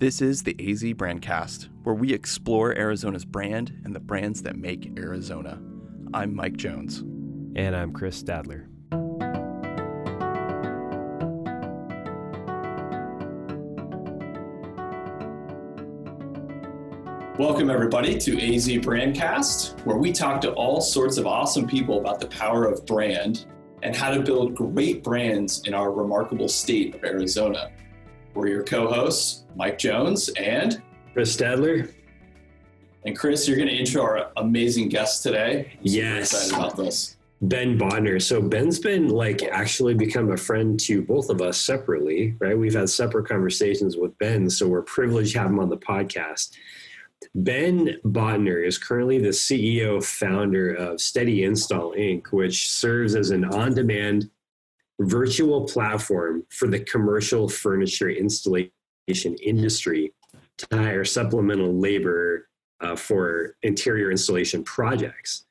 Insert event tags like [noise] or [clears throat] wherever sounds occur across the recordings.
This is the AZ Brandcast, where we explore Arizona's brand and the brands that make Arizona. I'm Mike Jones. And I'm Chris Stadler. Welcome, everybody, to AZ Brandcast, where we talk to all sorts of awesome people about the power of brand and how to build great brands in our remarkable state of Arizona. We're your co hosts, Mike Jones and Chris Stadler. And Chris, you're going to intro our amazing guest today. I'm yes. excited about this. Ben Bottner. So Ben's been like actually become a friend to both of us separately, right? We've had separate conversations with Ben, so we're privileged to have him on the podcast. Ben Bottner is currently the CEO founder of Steady Install Inc., which serves as an on-demand virtual platform for the commercial furniture installation industry to hire supplemental labor uh, for interior installation projects.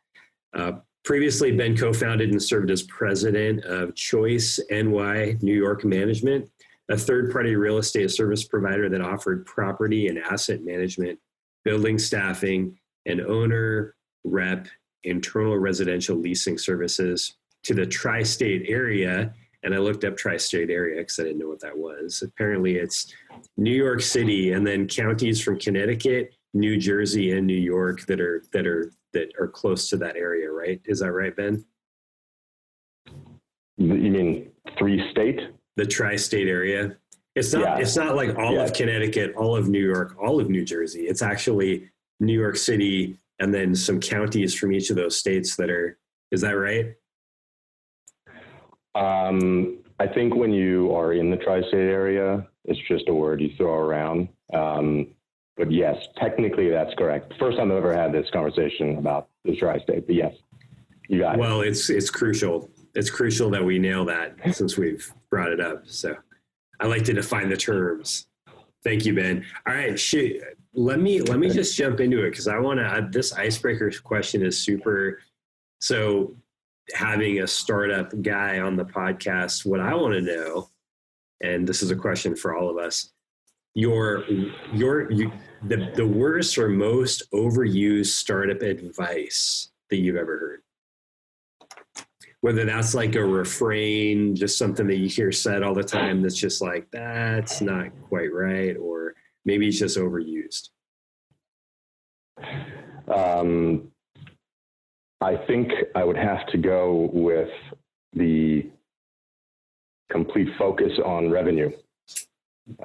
Uh, previously, Ben co founded and served as president of Choice NY New York Management, a third party real estate service provider that offered property and asset management, building staffing, and owner, rep, internal residential leasing services to the tri state area. And I looked up tri state area because I didn't know what that was. Apparently, it's New York City and then counties from Connecticut, New Jersey, and New York that are that are that are close to that area, right? Is that right, Ben? You mean three state? The tri-state area. It's not. Yeah. It's not like all yeah. of Connecticut, all of New York, all of New Jersey. It's actually New York City, and then some counties from each of those states that are. Is that right? Um, I think when you are in the tri-state area, it's just a word you throw around. Um, but yes, technically that's correct. First time I've ever had this conversation about the tri-state, but yes, you got well, it. Well, it's it's crucial. It's crucial that we nail that since we've brought it up. So I like to define the terms. Thank you, Ben. All right, shoot, let me let me just jump into it because I want to. This icebreaker question is super. So having a startup guy on the podcast, what I want to know, and this is a question for all of us, your your you, the the worst or most overused startup advice that you've ever heard. Whether that's like a refrain, just something that you hear said all the time that's just like that's not quite right, or maybe it's just overused. Um, I think I would have to go with the complete focus on revenue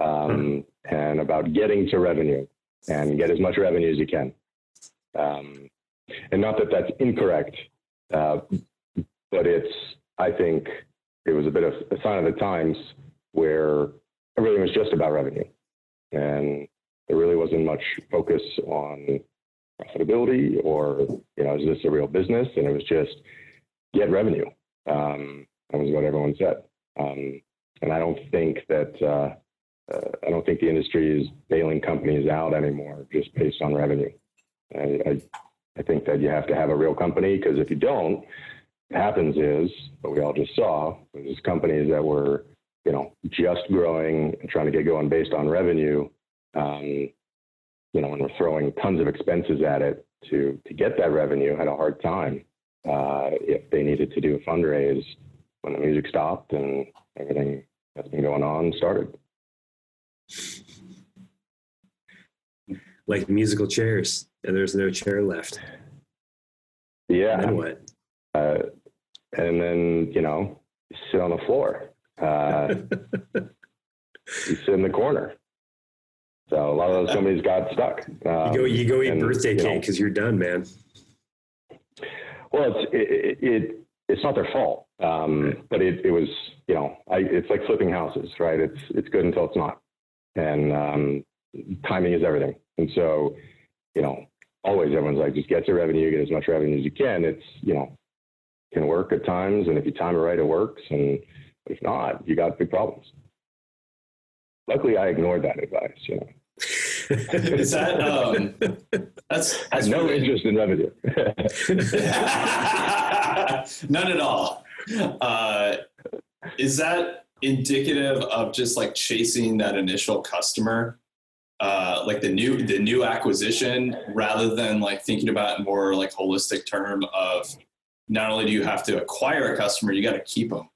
um, and about getting to revenue and get as much revenue as you can. Um, and not that that's incorrect, uh, but it's, I think it was a bit of a sign of the times where everything was just about revenue. And there really wasn't much focus on profitability or, you know, is this a real business? And it was just get revenue. Um, that was what everyone said. Um, and I don't think that, uh, uh, I don't think the industry is bailing companies out anymore just based on revenue. I, I, I think that you have to have a real company because if you don't, what happens is what we all just saw was companies that were, you know, just growing and trying to get going based on revenue. Um, you know, when we're throwing tons of expenses at it to to get that revenue, had a hard time uh, if they needed to do a fundraise when the music stopped and everything that's been going on started. Like musical chairs, and there's no chair left. Yeah. And then what? Uh, and then you know, sit on the floor. Uh, [laughs] you sit in the corner. So a lot of those companies got stuck. Um, you go, you go eat and, birthday cake because you are done, man. Well, it's it, it it's not their fault, um, but it, it was you know I, it's like flipping houses, right? It's it's good until it's not, and um, timing is everything. And so you know always everyone's like just get your revenue, get as much revenue as you can. It's you know can work at times, and if you time it right, it works, and if not, you got big problems. Luckily, I ignored that advice. You know. [laughs] Is that um, that's, that's no really, interest in revenue? [laughs] None at all. Uh, is that indicative of just like chasing that initial customer uh, like the new the new acquisition rather than like thinking about more like holistic term of not only do you have to acquire a customer, you got to keep them,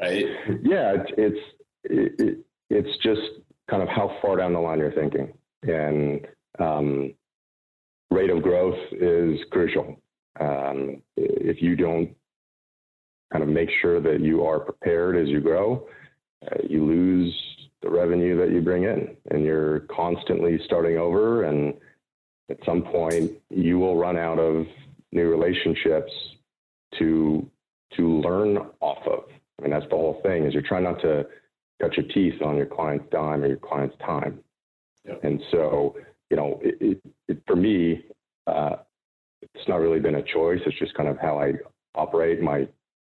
right? Yeah, it's it's it, it, it's just kind of how far down the line you're thinking, and um, rate of growth is crucial. Um, if you don't kind of make sure that you are prepared as you grow, uh, you lose the revenue that you bring in, and you're constantly starting over. And at some point, you will run out of new relationships to to learn off of. I mean, that's the whole thing. Is you're trying not to cut your teeth on your client's dime or your client's time. Yep. And so, you know, it, it, it, for me, uh, it's not really been a choice. It's just kind of how I operate my, you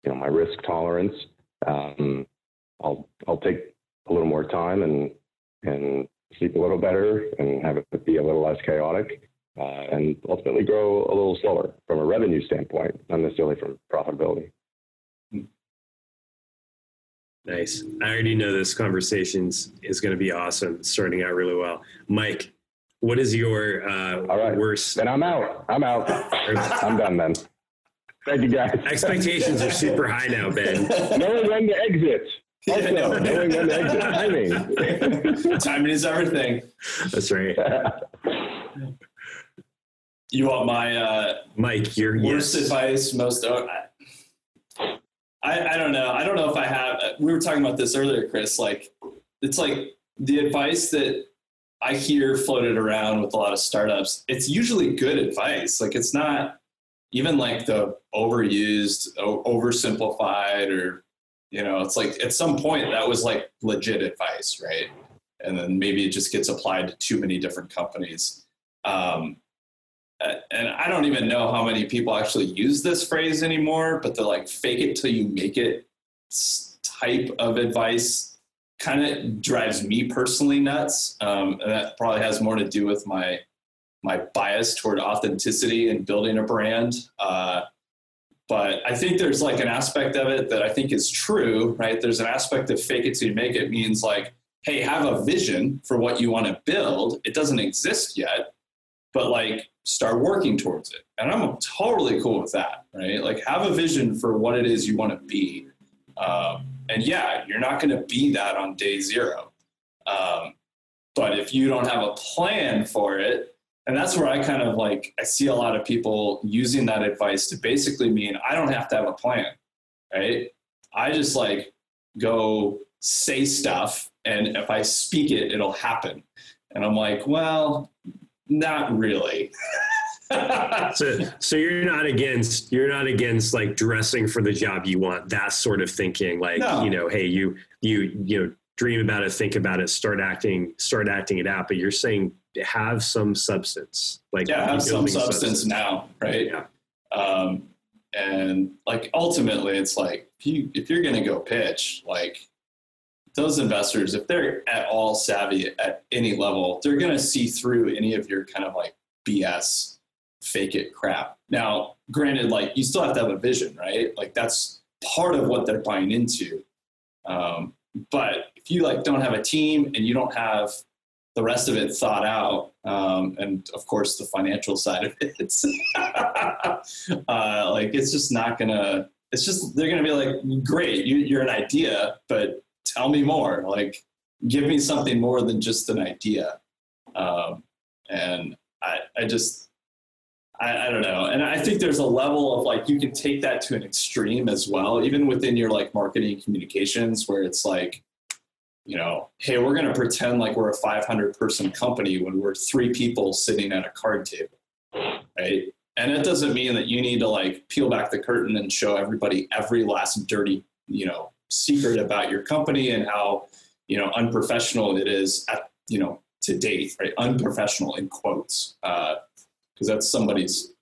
know, my risk tolerance. Um, I'll I'll take a little more time and and sleep a little better and have it be a little less chaotic, uh, and ultimately grow a little slower from a revenue standpoint, not necessarily from profitability. Nice. I already know this conversation is going to be awesome. It's starting out really well. Mike, what is your uh, All right. worst? Then I'm out. I'm out. I'm done then. Thank you, guys. Expectations are super high now, Ben. [laughs] Knowing when to exit. Also, knowing when to exit. Timing. [laughs] Timing is everything. That's right. You want my uh, Mike, your worst yes. advice, most. Uh, I, I don't know. I don't know if I have. We were talking about this earlier, Chris. Like, it's like the advice that I hear floated around with a lot of startups. It's usually good advice. Like, it's not even like the overused, oversimplified, or you know, it's like at some point that was like legit advice, right? And then maybe it just gets applied to too many different companies. Um, and I don't even know how many people actually use this phrase anymore, but the like fake it till you make it type of advice kind of drives me personally nuts. Um, and that probably has more to do with my my bias toward authenticity and building a brand. Uh, but I think there's like an aspect of it that I think is true, right? There's an aspect of fake it till you make it means like, hey, have a vision for what you want to build. It doesn't exist yet, but like start working towards it. And I'm totally cool with that, right? Like have a vision for what it is you want to be. Um, and yeah, you're not going to be that on day zero. Um, but if you don't have a plan for it, and that's where I kind of like, I see a lot of people using that advice to basically mean I don't have to have a plan, right? I just like go say stuff, and if I speak it, it'll happen. And I'm like, well, not really. [laughs] so, so you're not against you're not against like dressing for the job you want that sort of thinking like no. you know hey you you you know dream about it think about it start acting start acting it out but you're saying have some substance like yeah have some substance, substance, now right yeah um and like ultimately it's like if you if you're gonna go pitch like those investors, if they're at all savvy at any level, they're going to see through any of your kind of like BS, fake it crap. Now, granted, like you still have to have a vision, right? Like that's part of what they're buying into. Um, but if you like don't have a team and you don't have the rest of it thought out, um, and of course the financial side of it, [laughs] it's uh, like it's just not gonna. It's just they're gonna be like, great, you, you're an idea, but tell me more. Like, give me something more than just an idea. Um, and I, I just, I, I, don't know. And I think there's a level of like, you can take that to an extreme as well, even within your like marketing communications, where it's like, you know, hey, we're going to pretend like we're a 500 person company when we're three people sitting at a card table, right? And it doesn't mean that you need to like peel back the curtain and show everybody every last dirty, you know, secret about your company and how you know unprofessional it is at you know to date right? Unprofessional in quotes because uh, that's somebody's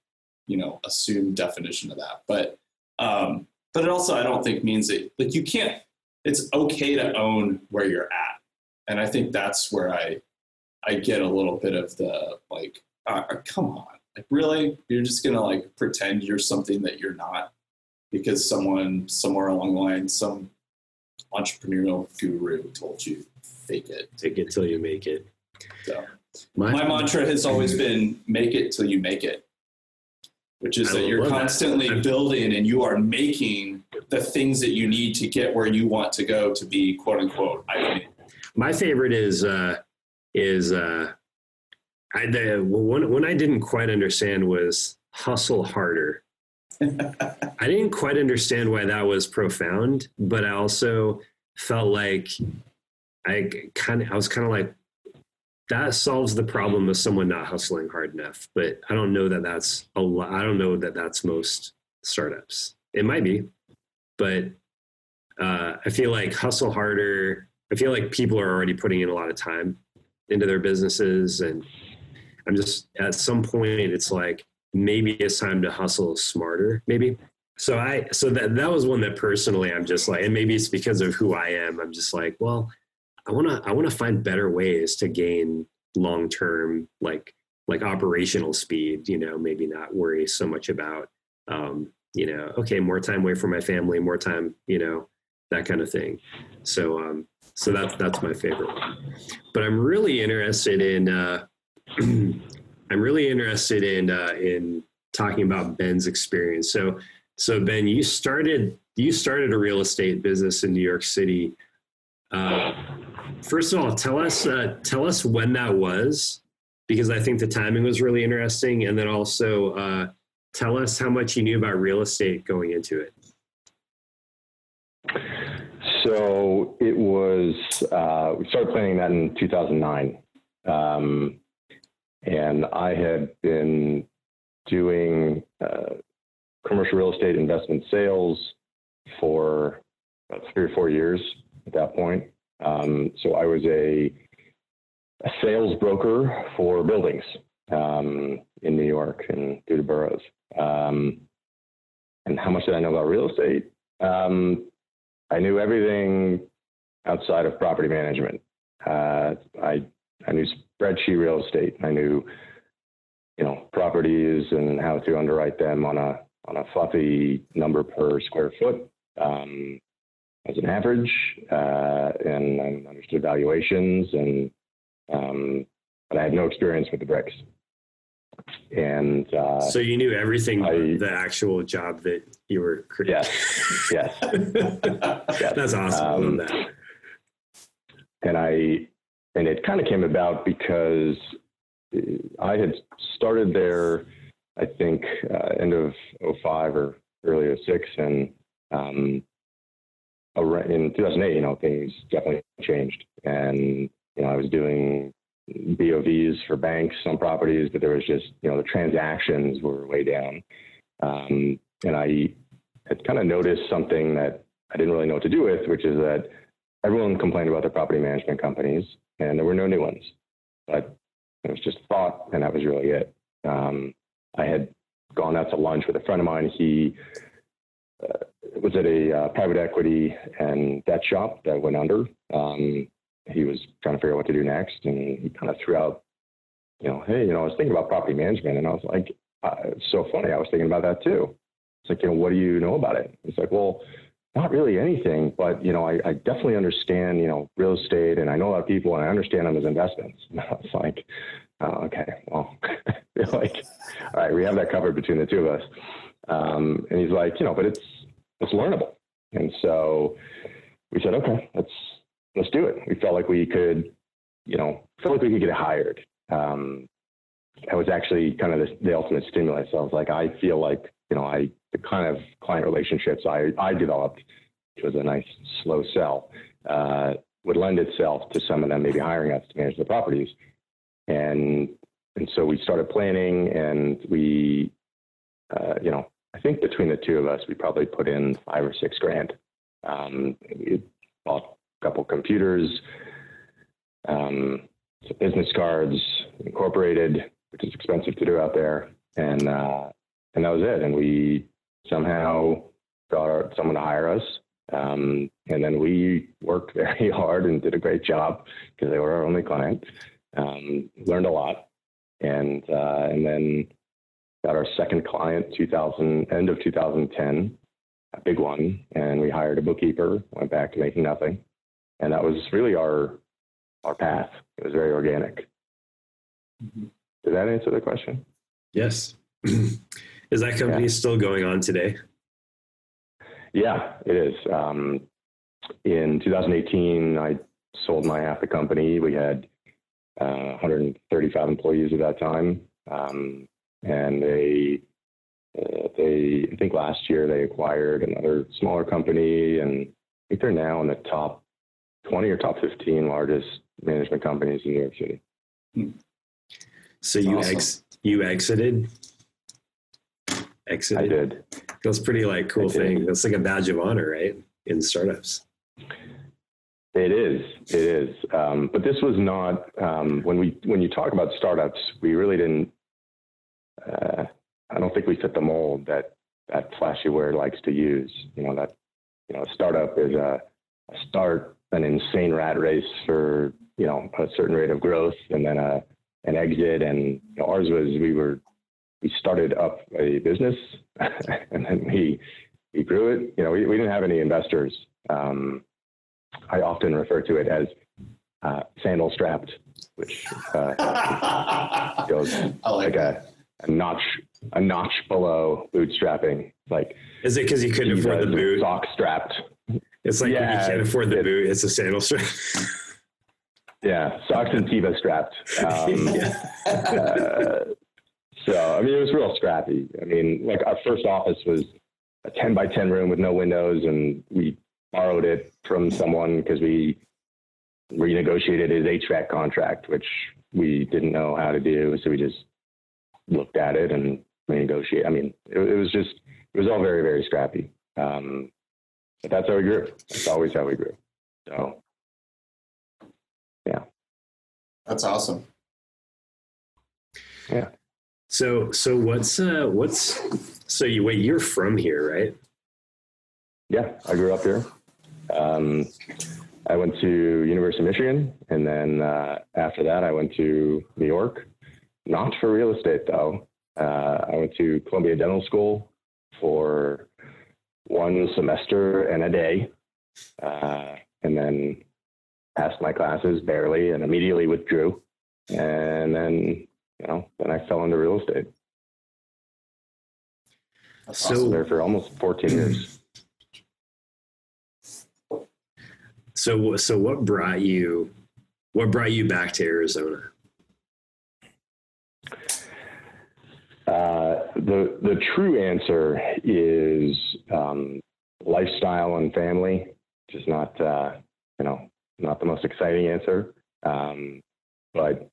you know assumed definition of that. But um but it also i don't think means that like you can't it's okay to own where you're at. And i think that's where i i get a little bit of the like uh, come on. Like really? You're just gonna like pretend you're something that you're not because someone somewhere along the line some entrepreneurial guru told you fake it. Fake it till you make it. So my, my mantra has always been make it till you make it, which is I that you're constantly that. [laughs] building and you are making the things that you need to get where you want to go to be quote unquote. I my favorite is uh, is uh, I, the one one I didn't quite understand was hustle harder. I didn't quite understand why that was profound, but I also felt like I kind of I was kind of like that solves the problem of someone not hustling hard enough. But I don't know that that's a lot. I don't know that that's most startups. It might be, but uh, I feel like hustle harder. I feel like people are already putting in a lot of time into their businesses, and I'm just at some point it's like maybe it's time to hustle smarter. Maybe so I so that that was one that personally I'm just like, and maybe it's because of who I am. I'm just like, well, I want to I want to find better ways to gain long term like like operational speed. You know, maybe not worry so much about um, you know, okay, more time away from my family, more time, you know, that kind of thing. So um, so that's that's my favorite one. But I'm really interested in uh, [clears throat] I'm really interested in uh, in talking about Ben's experience. So so Ben, you started you started a real estate business in New York City. Uh, first of all, tell us uh, tell us when that was, because I think the timing was really interesting, and then also uh, tell us how much you knew about real estate going into it. So it was uh, we started planning that in 2009, um, and I had been doing uh, commercial real estate investment sales for about three or four years at that point. Um, so I was a, a, sales broker for buildings um, in New York and through the boroughs. Um, and how much did I know about real estate? Um, I knew everything outside of property management. Uh, I spreadsheet real estate. I knew you know properties and how to underwrite them on a on a fluffy number per square foot um, as an average, uh, and, and, understood valuations, and um, but I had no experience with the bricks. And uh, so you knew everything I, the actual job that you were creating. Yes, yes, [laughs] yes. That's awesome. Um, that. And I, and it kind of came about because I had started there I think uh, end of 05 or early 06. And um, in 2008, you know, things definitely changed. And, you know, I was doing BOVs for banks on properties, but there was just, you know, the transactions were way down. Um, and I had kind of noticed something that I didn't really know what to do with, which is that everyone complained about the property management companies and there were no new ones. But it was just thought, and that was really it. Um, I had gone out to lunch with a friend of mine. He uh, was at a uh, private equity and debt shop that went under. Um, he was trying to figure out what to do next, and he kind of threw out, you know, hey, you know, I was thinking about property management, and I was like, uh, it's so funny. I was thinking about that too. It's like, you know, what do you know about it? It's like, well, not really anything, but you know, I, I, definitely understand, you know, real estate, and I know a lot of people, and I understand them as investments. And I was like, oh, okay, well, [laughs] like, all right, we have that covered between the two of us. Um, and he's like, you know, but it's it's learnable. And so we said, okay, let's let's do it. We felt like we could, you know, felt like we could get hired. Um, that was actually kind of the, the ultimate stimulus. So I was like, I feel like, you know, I the kind of client relationships I I developed, which was a nice slow sell, uh, would lend itself to some of them maybe hiring us to manage the properties. And and so we started planning, and we, uh, you know, I think between the two of us, we probably put in five or six grand. Um, we bought a couple computers, um, business cards, incorporated, which is expensive to do out there, and uh, and that was it. And we somehow got our, someone to hire us. Um, and then we worked [laughs] very hard and did a great job because they were our only client. Um, learned a lot, and uh, and then got our second client 2000 end of 2010 a big one and we hired a bookkeeper went back to making nothing and that was really our our path it was very organic Mhm. Did that answer the question? Yes. [clears throat] Is that company Yeah. still going on today? Yeah, it is. Um, in 2018, I sold my half the company. We had uh, 135 employees at that time, um, and they uh, they I think last year they acquired another smaller company, and I think they're now in the top 20 or top 15 largest management companies in New York City. So you Awesome. ex you exited. I Exited. did. That's pretty like cool thing. That's like a badge of honor, right? In startups. It is. It is. Um, but this was not um, when we when you talk about startups, we really didn't. Uh, I don't think we fit the mold that that Flashyware likes to use. You know that you know a startup is a, a start an insane rat race for you know a certain rate of growth and then a an exit. And you know, ours was we were we started up a business [laughs] and then we we grew it. You know we, we didn't have any investors. Um, I often refer to it as uh, sandal strapped, which uh, [laughs] goes I like like a, a notch a notch below bootstrapping, like Is it because you couldn't afford the Tevas boot? sock strapped. It's like when you can't afford the it- boot, it's a sandal strap. [laughs] Yeah, socks and Teva strapped. Um, Yeah. uh, so I mean, it was real scrappy. I mean, like our first office was a ten by ten room with no windows, and we borrowed it from someone because we renegotiated his HVAC contract, which we didn't know how to do. So we just looked at it and renegotiate. I mean, it, it was just it was all very very scrappy. Um, but that's how we grew. That's always how we grew. So yeah, That's awesome. So so what's uh what's so you wait, you're from here, right? Yeah, I grew up here. Um, I went to University of Michigan, and then uh, after that, I went to New York. Not for real estate, though. Uh, I went to Columbia Dental School for one semester and a day, uh, and then passed my classes barely, and immediately withdrew. And then, you know, then I fell into real estate. So- I was awesome. there for almost 14 years. So so what brought you what brought you back to Arizona? Uh, the the true answer is um, lifestyle and family, which is not uh, you know not the most exciting answer, um, but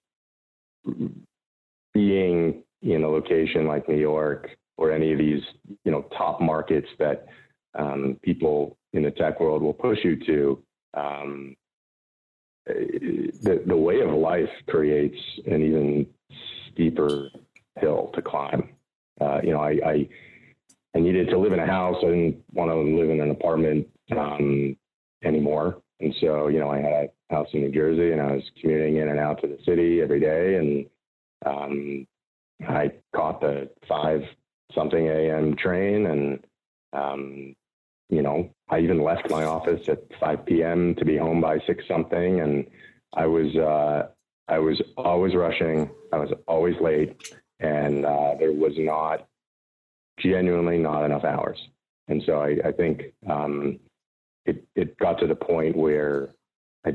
being in a location like New York or any of these you know top markets that um, people in the tech world will push you to. Um, the the way of life creates an even steeper hill to climb. Uh, you know, I, I I needed to live in a house. I didn't want to live in an apartment um, anymore. And so, you know, I had a house in New Jersey, and I was commuting in and out to the city every day. And um, I caught the five something a.m. train, and um, you know, I even left my office at 5 p.m. to be home by six something, and I was uh, I was always rushing. I was always late, and uh, there was not genuinely not enough hours. And so I, I think um, it it got to the point where I,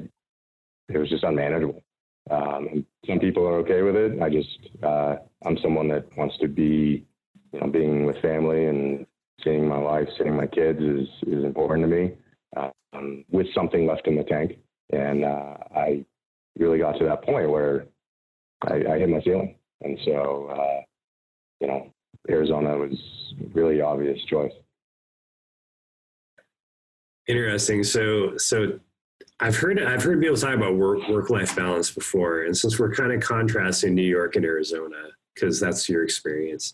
it was just unmanageable. Um, and some people are okay with it. I just uh, I'm someone that wants to be, you know, being with family and seeing my wife, seeing my kids is is important to me. Um, with something left in the tank, and uh, I really got to that point where I, I hit my ceiling, and so uh, you know, Arizona was really obvious choice. Interesting. So so I've heard I've heard people talk about work work life balance before, and since we're kind of contrasting New York and Arizona because that's your experience,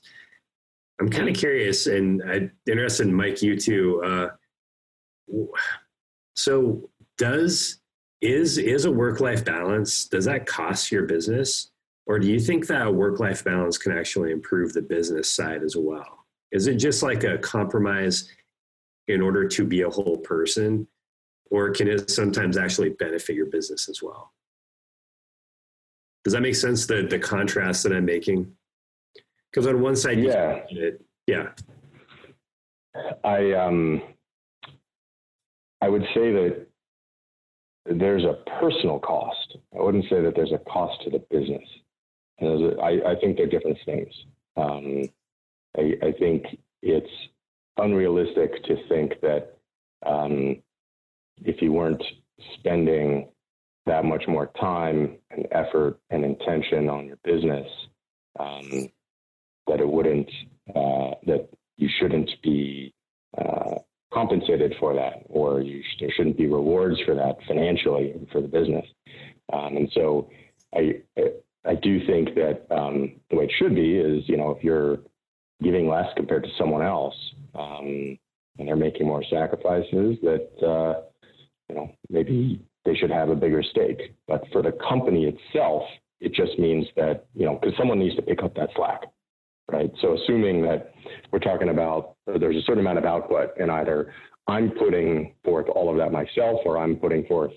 I'm kind of curious and I'm interested in Mike you too. Uh, so does is is a work life balance does that cost your business, or do you think that work life balance can actually improve the business side as well? Is it just like a compromise in order to be a whole person, or can it sometimes actually benefit your business as well? Does that make sense? The the contrast that I'm making. Because on one side, Yeah. it, yeah, I um, I would say that there's a personal cost. I wouldn't say that there's a cost to the business. And there's a- I, I think they're different things. Um, I, I think it's unrealistic to think that um, if you weren't spending that much more time and effort and intention on your business, um, that it wouldn't, uh, that you shouldn't be uh, compensated for that, or you sh- there shouldn't be rewards for that financially for the business. Um, and so, I I do think that um, the way it should be is, you know, if you're giving less compared to someone else, um, and they're making more sacrifices, that uh, you know maybe they should have a bigger stake. But for the company itself, it just means that you know because someone needs to pick up that slack right? So assuming that we're talking about uh, there's a certain amount of output, and either I'm putting forth all of that myself, or I'm putting forth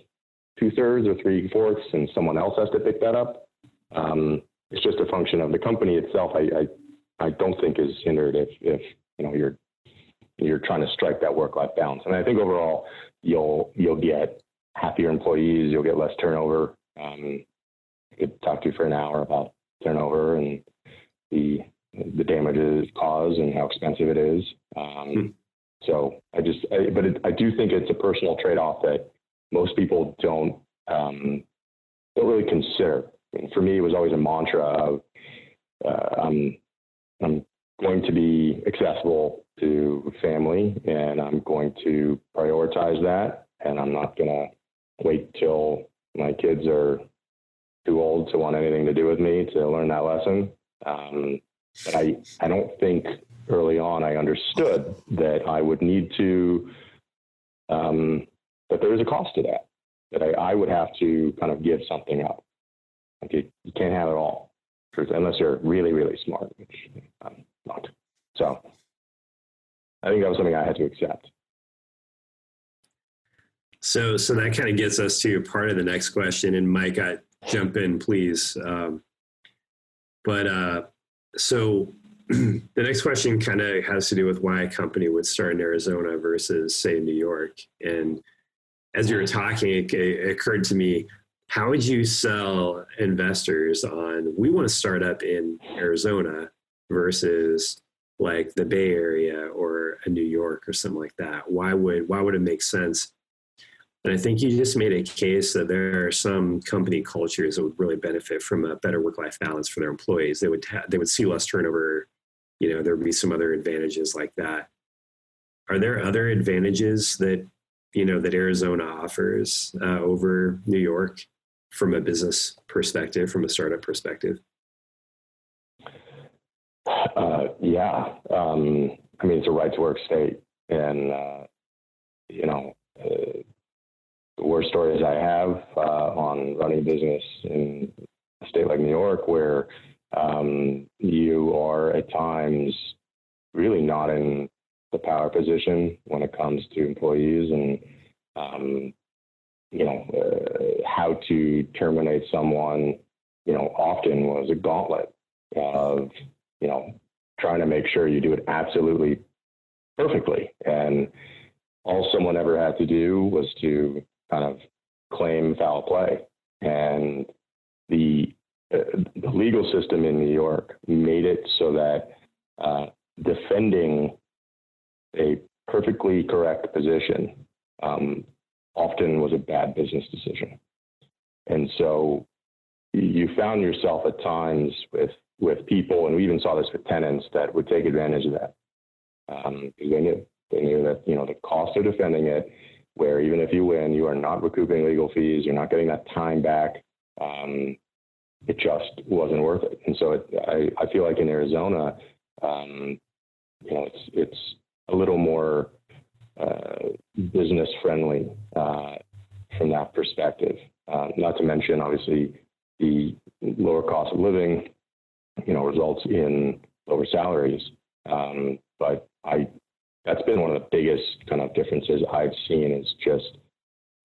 two thirds or three fourths, and someone else has to pick that up. Um, it's just a function of the company itself. I, I I don't think is hindered if if you know you're you're trying to strike that work life balance. And I think overall you'll you'll get happier employees, you'll get less turnover. Um, I could talk to you for an hour about turnover and the the damages caused and how expensive it is. Um, Hmm. So I just, I, but it, I do think it's a personal trade-off that most people don't um, don't really consider. And for me, it was always a mantra of uh, I'm I'm going to be accessible to family, and I'm going to prioritize that, and I'm not going to wait till my kids are too old to want anything to do with me to learn that lesson. Um, but I, I don't think early on I understood that I would need to, um, that there is a cost to that, that I, I would have to kind of give something up. Like you, you can't have it all unless you're really, really smart, which I'm not. So I think that was something I had to accept. So, so that kind of gets us to part of the next question. And Mike, I jump in, please. Um, but uh, so [clears throat] the next question kind of has to do with why a company would start in Arizona versus, say, New York. And as you were talking, it, it occurred to me, how would you sell investors on we want to start up in Arizona versus like the Bay Area or a New York or something like that? Why would why would it make sense? And I think you just made a case that there are some company cultures that would really benefit from a better work-life balance for their employees. They would ha- they would see less turnover. You know, there would be some other advantages like that. Are there other advantages that you know that Arizona offers uh, over New York from a business perspective, from a startup perspective? Uh, yeah, um, I mean it's a right to work state, and uh, you know uh, the war stories I have uh, on running a business in a state like New York, where um, you are at times really not in the power position when it comes to employees and um, you know uh, how to terminate someone. You know, often was a gauntlet of you know trying to make sure you do it absolutely perfectly and all someone ever had to do was to kind of claim foul play. And the, uh, the legal system in New York made it so that uh, defending a perfectly correct position um, often was a bad business decision. And so you found yourself at times with, with people, and we even saw this with tenants that would take advantage of that because um, they knew they knew that you know the cost of defending it where even if you win, you are not recouping legal fees, you're not getting that time back. Um, it just wasn't worth it. And so it, I, I feel like in Arizona, um, you know, it's it's a little more uh, business friendly uh, from that perspective. Uh, not to mention, obviously, the lower cost of living, you know, results in lower salaries. Um, but I that's been one of the biggest kind of differences I've seen is just,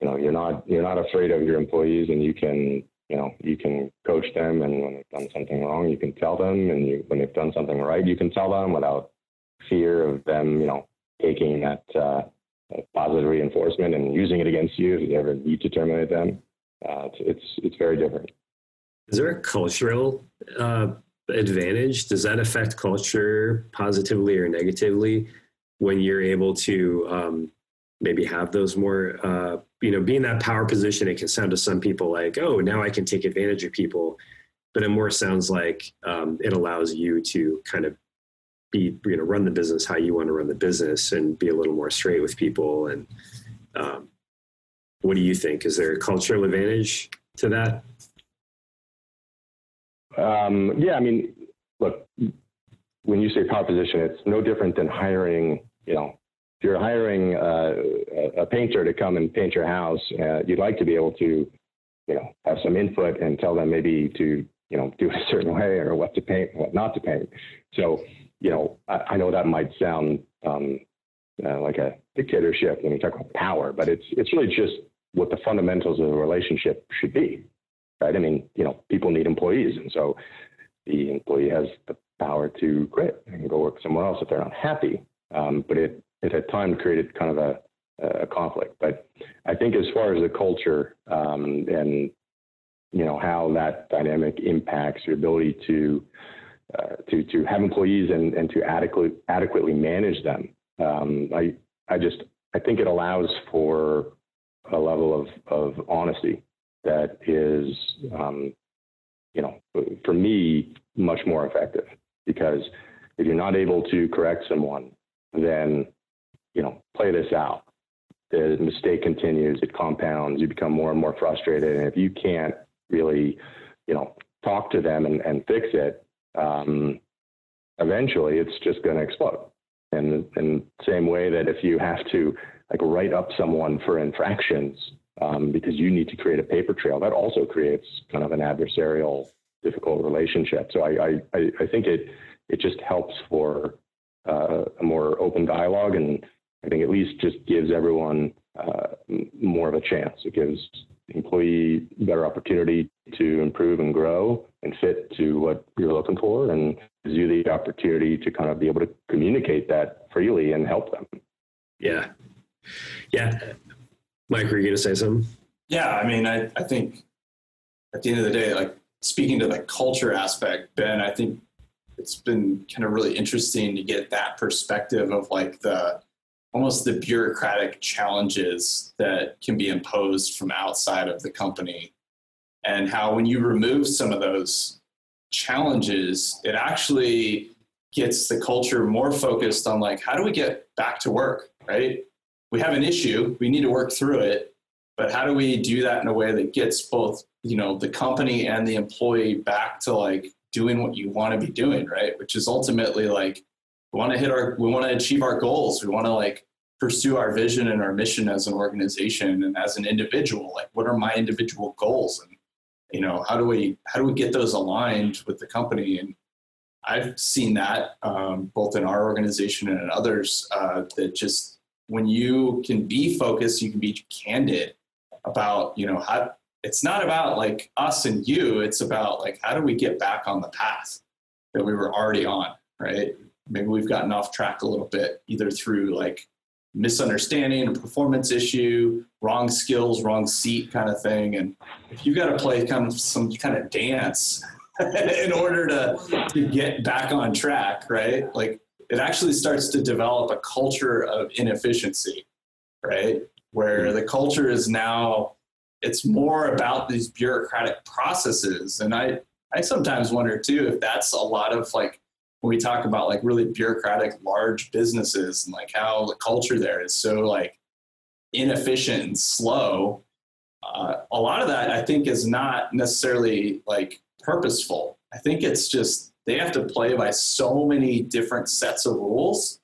you know, you're not you're not afraid of your employees and you can you know, you can coach them, and when they've done something wrong, you can tell them, and you, when they've done something right, you can tell them without fear of them, you know, taking that uh, positive reinforcement and using it against you if you ever need to terminate them. Uh, it's, it's, it's very different. Is there a cultural uh, advantage? Does that affect culture positively or negatively when you're able to um, maybe have those more, uh, you know, be in that power position? It can sound to some people like, oh, now I can take advantage of people. But it more sounds like um, it allows you to kind of be, you know, run the business how you want to run the business and be a little more straight with people. And um, what do you think? Is there a cultural advantage to that? Um, yeah, I mean, look, when you say power position, it's no different than hiring, you know, if you're hiring uh, a painter to come and paint your house, uh, you'd like to be able to, you know, have some input and tell them maybe to, you know, do it [laughs] a certain way or what to paint, what not to paint. So, you know, I, I know that might sound um, uh, like a dictatorship when we talk about power, but it's it's really just what the fundamentals of the relationship should be right? I mean, you know, people need employees, and so the employee has the power to quit and go work somewhere else if they're not happy. Um, but it it at times created kind of a, a conflict. But I think as far as the culture um, and you know how that dynamic impacts your ability to uh, to to have employees and, and to adequately adequately manage them. Um, I I just I think it allows for a level of, of honesty that is, um, you know, for me, much more effective. Because if you're not able to correct someone, then, you know, play this out. The mistake continues, it compounds, you become more and more frustrated. And if you can't really, you know, talk to them and, and fix it, um, eventually it's just going to explode. And in the same way that if you have to like write up someone for infractions, um, because you need to create a paper trail. That also creates kind of an adversarial, difficult relationship. So I, I, I think it it just helps for uh, a more open dialogue, and I think at least just gives everyone uh, more of a chance. It gives employee better opportunity to improve and grow and fit to what you're looking for, and gives you the opportunity to kind of be able to communicate that freely and help them. Yeah, yeah. Mike, were you going to say something? Yeah, I mean, I, I think at the end of the day, like speaking to the culture aspect, Ben, I think it's been kind of really interesting to get that perspective of like the almost the bureaucratic challenges that can be imposed from outside of the company and how when you remove some of those challenges it actually gets the culture more focused on like how do we get back to work right we have an issue, we need to work through it, but how do we do that in a way that gets both, you know, the company and the employee back to like doing what you want to be doing, right? Which is ultimately like we want to hit our we want to achieve our goals. We want to like pursue our vision and our mission as an organization and as an individual. Like what are my individual goals and you know, how do we how do we get those aligned with the company and I've seen that um, both in our organization and in others uh, that just when you can be focused, you can be candid about, you know, how it's not about like us and you, it's about like how do we get back on the path that we were already on, right? Maybe we've gotten off track a little bit, either through like misunderstanding, a performance issue, wrong skills, wrong seat kind of thing. And if you got to play kind of some kind of dance [laughs] in order to, to get back on track, right? Like it actually starts to develop a culture of inefficiency, right? Where hmm. the culture is now, it's more about these bureaucratic processes. And I, I sometimes wonder too if that's a lot of like when we talk about like really bureaucratic large businesses and like how the culture there is so like inefficient and slow. Uh, a lot of that I think is not necessarily like purposeful. I think it's just they have to play by so many different sets of rules,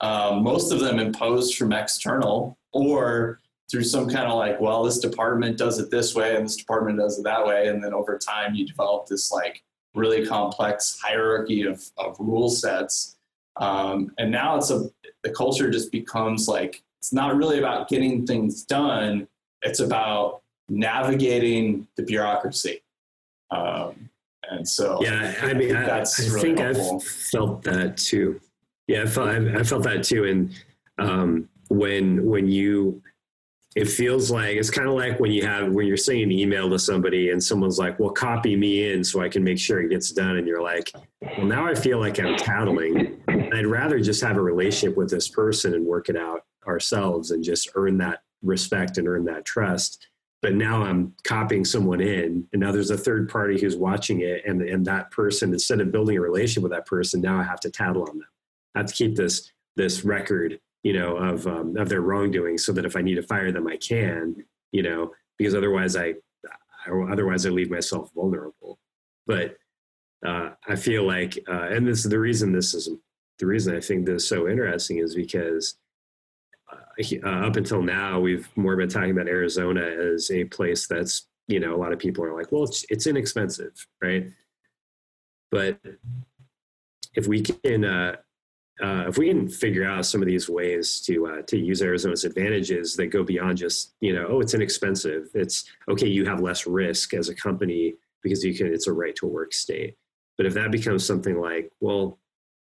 um, most of them imposed from external or through some kind of like, well, this department does it this way and this department does it that way. And then over time, you develop this like really complex hierarchy of, of rule sets. Um, and now it's a, the culture just becomes like, it's not really about getting things done. It's about navigating the bureaucracy Um, and so, yeah, I mean, I, I, I really think. I've felt that too. Yeah, I felt I, I felt that too. And um, when when you it feels like it's kind of like when you have when you're sending an email to somebody and someone's like well copy me in so i can make sure it gets done and you're like well now i feel like i'm tattling i'd rather just have a relationship with this person and work it out ourselves and just earn that respect and earn that trust but now i'm copying someone in and now there's a third party who's watching it and, and that person instead of building a relationship with that person now i have to tattle on them i have to keep this this record you know, of um, of their wrongdoing, so that if I need to fire them, I can, you know, because otherwise I, otherwise I leave myself vulnerable. But uh, I feel like, uh, and this is the reason this is the reason I think this is so interesting is because uh, up until now we've more been talking about Arizona as a place that's you know a lot of people are like, well, it's it's inexpensive, right? But if we can uh, uh, if we can figure out some of these ways to uh, to use Arizona's advantages that go beyond just you know oh it's inexpensive it's okay you have less risk as a company because you can it's a right to work state but if that becomes something like well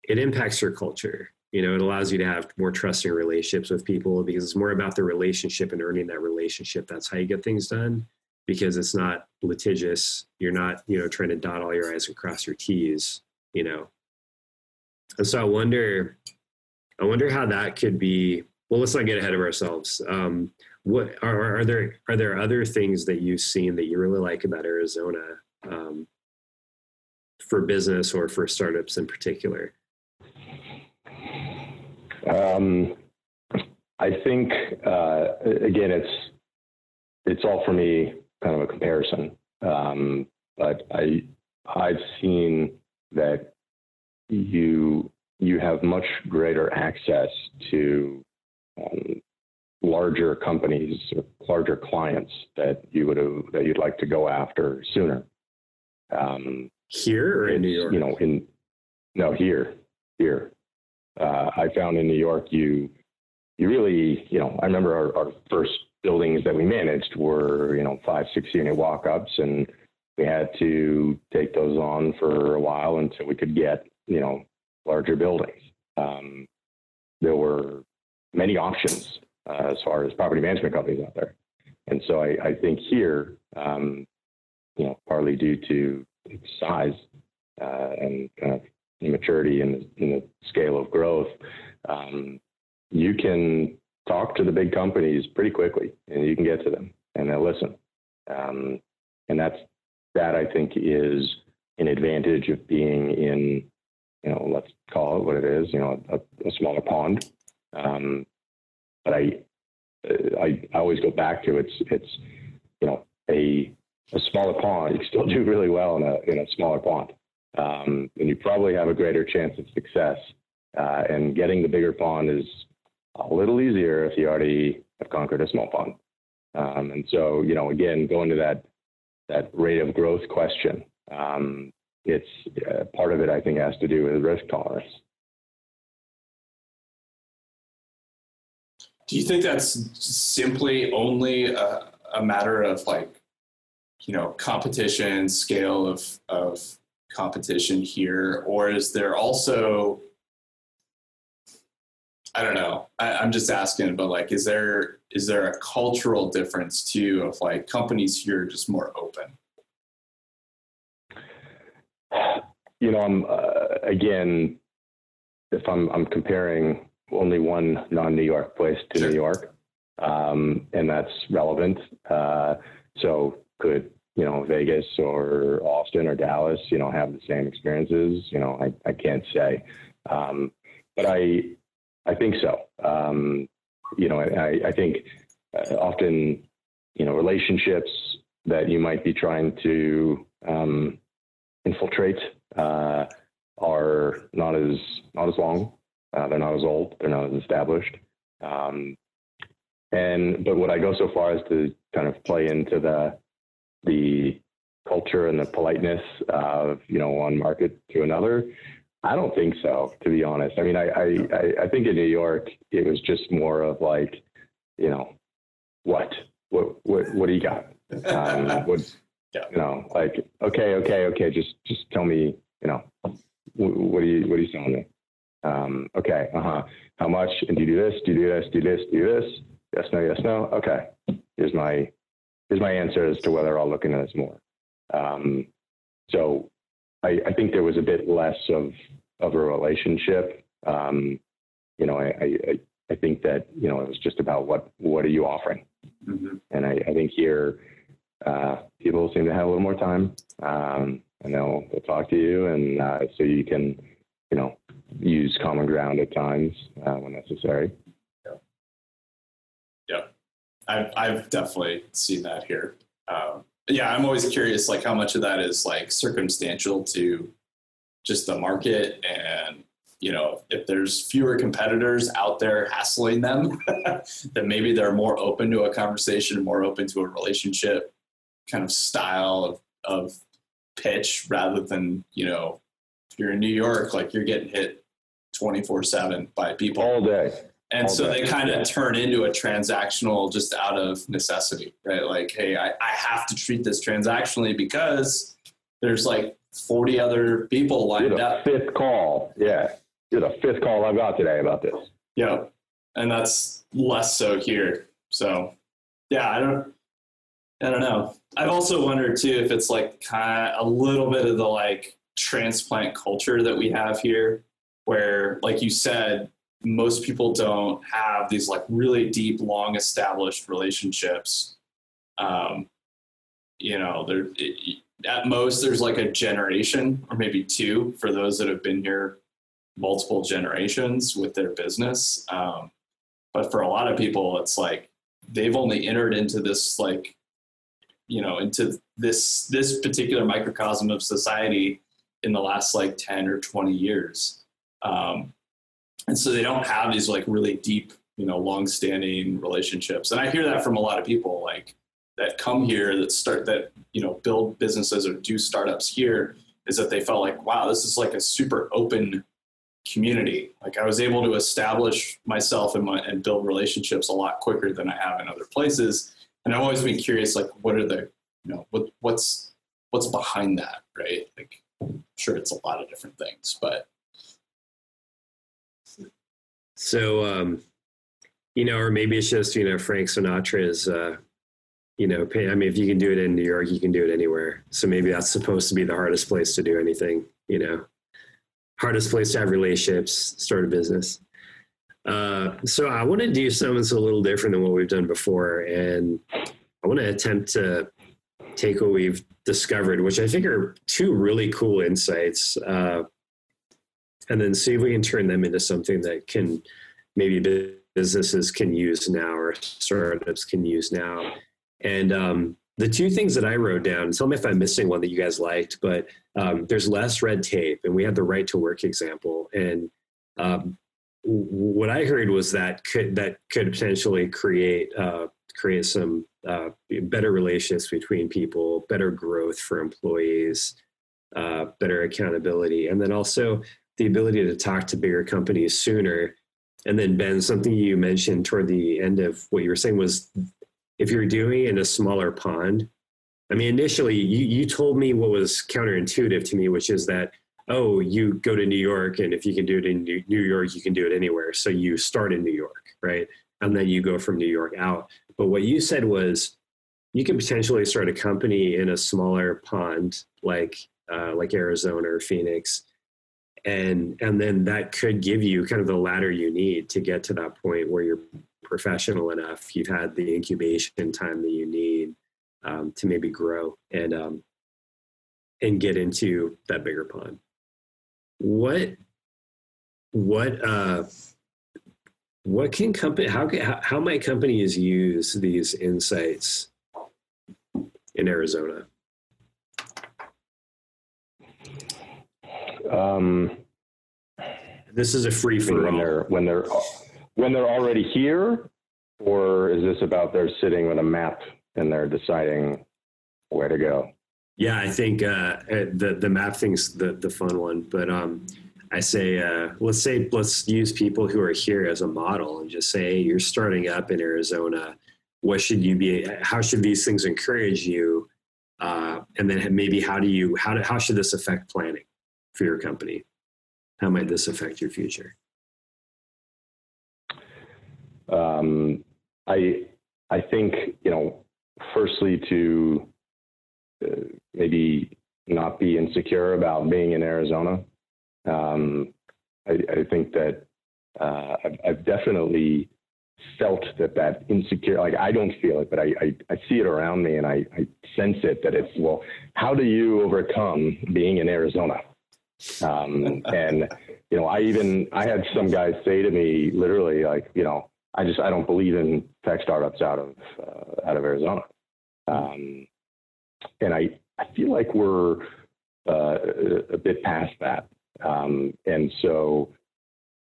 it impacts your culture you know it allows you to have more trusting relationships with people because it's more about the relationship and earning that relationship that's how you get things done because it's not litigious you're not you know trying to dot all your i's and cross your t's you know and so I wonder, I wonder how that could be. Well, let's not get ahead of ourselves. Um, what are, are there are there other things that you've seen that you really like about Arizona um, for business or for startups in particular? Um, I think uh, again, it's it's all for me kind of a comparison, um, but I I've seen that you you have much greater access to um, larger companies or larger clients that you would have, that you'd like to go after sooner. Um, here or in New York? You know, in no here here. Uh, I found in New York you you really you know I remember our, our first buildings that we managed were you know five six unit walk ups and we had to take those on for a while until we could get you know, larger buildings. Um, there were many options uh, as far as property management companies out there. And so I, I think here, um, you know, partly due to size uh, and kind of maturity in, in the scale of growth, um, you can talk to the big companies pretty quickly and you can get to them and they'll listen. Um, and that's that I think is an advantage of being in you know, let's call it what it is, you know, a, a smaller pond. Um, but I, I, I always go back to it's, it's, you know, a, a smaller pond. You still do really well in a, in a smaller pond. Um, and you probably have a greater chance of success. Uh, and getting the bigger pond is a little easier if you already have conquered a small pond. Um, and so, you know, again, going to that, that rate of growth question, um, it's uh, part of it, I think, has to do with risk tolerance. Do you think that's simply only a, a matter of like, you know, competition, scale of, of competition here, or is there also I don't know. I, am just asking, but like, is there is there a cultural difference too of like companies here just more open? You know, I'm uh, again, if I'm I'm comparing only one non-New York place to sure. New York, um, and that's relevant. Uh, so could you know Vegas or Austin or Dallas, you know, have the same experiences? You know, I I can't say, um, but I I think so. Um, you know, I I think uh, often you know relationships that you might be trying to um, infiltrate uh, are not as not as long. Uh, they're not as old. They're not as established. Um, and but would I go so far as to kind of play into the the culture and the politeness of you know one market to another? I don't think so, to be honest. I mean, I I I think in New York it was just more of like, you know, what what what what do you got? Um, [laughs] what Yeah. You know, like okay, okay, okay. Just just tell me. You know, what are you what are you selling me? Um, okay. Uh huh. How much? And do you do this? Do you do this? Do you do this? Do you do this? Yes. No. Yes. No. Okay. Here's my here's my answer as to whether I'll look into this more. Um, so I, I think there was a bit less of of a relationship. Um, you know, I, I I think that you know it was just about what what are you offering, Mm-hmm. and I, I think here uh, people seem to have a little more time, um, and they'll they'll talk to you, and uh, so you can you know use common ground at times uh, when necessary. I've, I've definitely seen that here. Um, yeah, I'm always curious, like how much of that is like circumstantial to just the market, and you know, if there's fewer competitors out there hassling them, [laughs] then maybe they're more open to a conversation, more open to a relationship kind of style of, of pitch, rather than you know, if you're in New York, like you're getting hit 24 seven by people All day. And All so they kind of turn into a transactional just out of necessity, right? Like, hey, I, I have to treat this transactionally because there's like 40 other people lined up. fifth call. Yeah, you're the fifth call I've got today about this. Yeah. And that's less so here. So yeah, I don't I don't know. I've also wondered too if it's like kind of a little bit of the like transplant culture that we have here where like you said most people don't have these like really deep long established relationships. Um you know there at most there's like a generation or maybe two for those that have been here multiple generations with their business. Um but for a lot of people it's like they've only entered into this like you know into this this particular microcosm of society in the last like 10 or 20 years. Um, and so they don't have these like really deep you know long-standing relationships. And i hear that from a lot of people like that come here that start that you know build businesses or do startups here is that they felt like wow this is like a super open community. Like i was able to establish myself and my and build relationships a lot quicker than i have in other places. And i've always been curious like what are the you know what what's what's behind that right? Like sure it's a lot of different things but So, um, you know, or maybe it's just, you know, Frank Sinatra's, uh, you know, pay, I mean, if you can do it in New York, you can do it anywhere. So maybe that's supposed to be the hardest place to do anything, you know, hardest place to have relationships, start a business. Uh, so I want to do something that's a little different than what we've done before. And I want to attempt to take what we've discovered, which I think are two really cool insights, uh, and then see if we can turn them into something that can maybe businesses can use now or startups can use now. And um, the two things that I wrote down, tell me if I'm missing one that you guys liked, but um, there's less red tape, and we had the right to work example. And um, what I heard was that could that could potentially create uh, create some uh, better relationships between people, better growth for employees, uh, better accountability, and then also the ability to talk to bigger companies sooner. And then Ben, something you mentioned toward the end of what you were saying was if you're doing in a smaller pond, I mean, initially you, you told me what was counterintuitive to me, which is that, oh, you go to New York and if you can do it in New York, you can do it anywhere. So you start in New York, right? And then you go from New York out. But what you said was you can potentially start a company in a smaller pond like uh, like Arizona or Phoenix and and then that could give you kind of the ladder you need to get to that point where you're professional enough. You've had the incubation time that you need um, to maybe grow and um, and get into that bigger pond. What what uh what can company how can, how, how might companies use these insights in arizona Um, this is a free for when they're when they're when they're already here, or is this about they're sitting with a map and they're deciding where to go? Yeah, I think uh, uh, the the map thing's the the fun one. But um, I say uh, let's say let's use people who are here as a model and just say hey, you're starting up in Arizona. What should you be? How should these things encourage you Uh, and then maybe how do you how do, how should this affect planning for your company? How might this affect your future? Um, I I think you know, firstly to uh, maybe not be insecure about being in Arizona. Um, I, I, think that uh, I've, I've, definitely felt that that insecure. Like I don't feel it, but I I, I see it around me, and I, I sense it that it's well. How do you overcome being in Arizona? Um, and you know, I even I had some guys say to me literally like, you know, I just I don't believe in tech startups out of uh, out of Arizona, um, and I I feel like we're uh, a bit past that, um, and so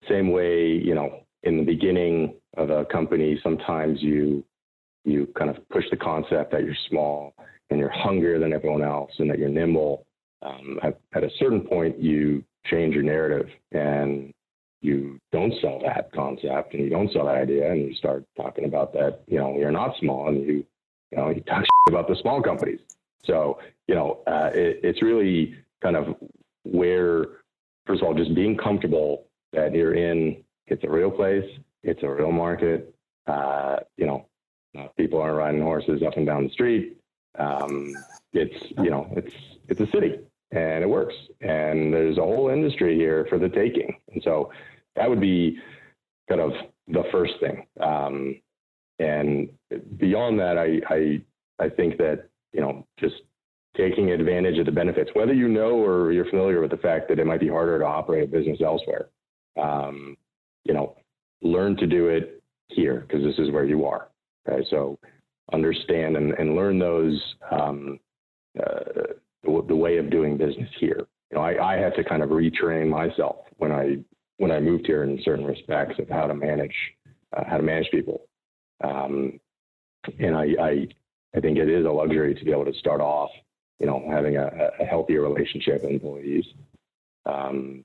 same way you know in the beginning of a company sometimes you you kind of push the concept that you're small and you're hungrier than everyone else and that you're nimble. Um, at, at a certain point, you change your narrative and you don't sell that concept and you don't sell that idea and you start talking about that, you know, you're not small and you, you know, you talk [laughs] about the small companies. So, you know, uh, it, it's really kind of where, first of all, just being comfortable that you're in, it's a real place, it's a real market. Uh, you know, people aren't riding horses up and down the street. Um, it's, you know, it's, it's a city and it works. And there's a whole industry here for the taking. And so that would be kind of the first thing. Um, and beyond that, I, I, I think that, you know, just taking advantage of the benefits, whether you know or you're familiar with the fact that it might be harder to operate a business elsewhere, um, you know, learn to do it here because this is where you are. Okay? So understand and, and learn those um, uh, the, the way of doing business here. You know, I, I had to kind of retrain myself when I when I moved here in certain respects of how to manage uh, how to manage people. Um, and I, I I think it is a luxury to be able to start off, you know, having a, a healthier relationship with employees. Um,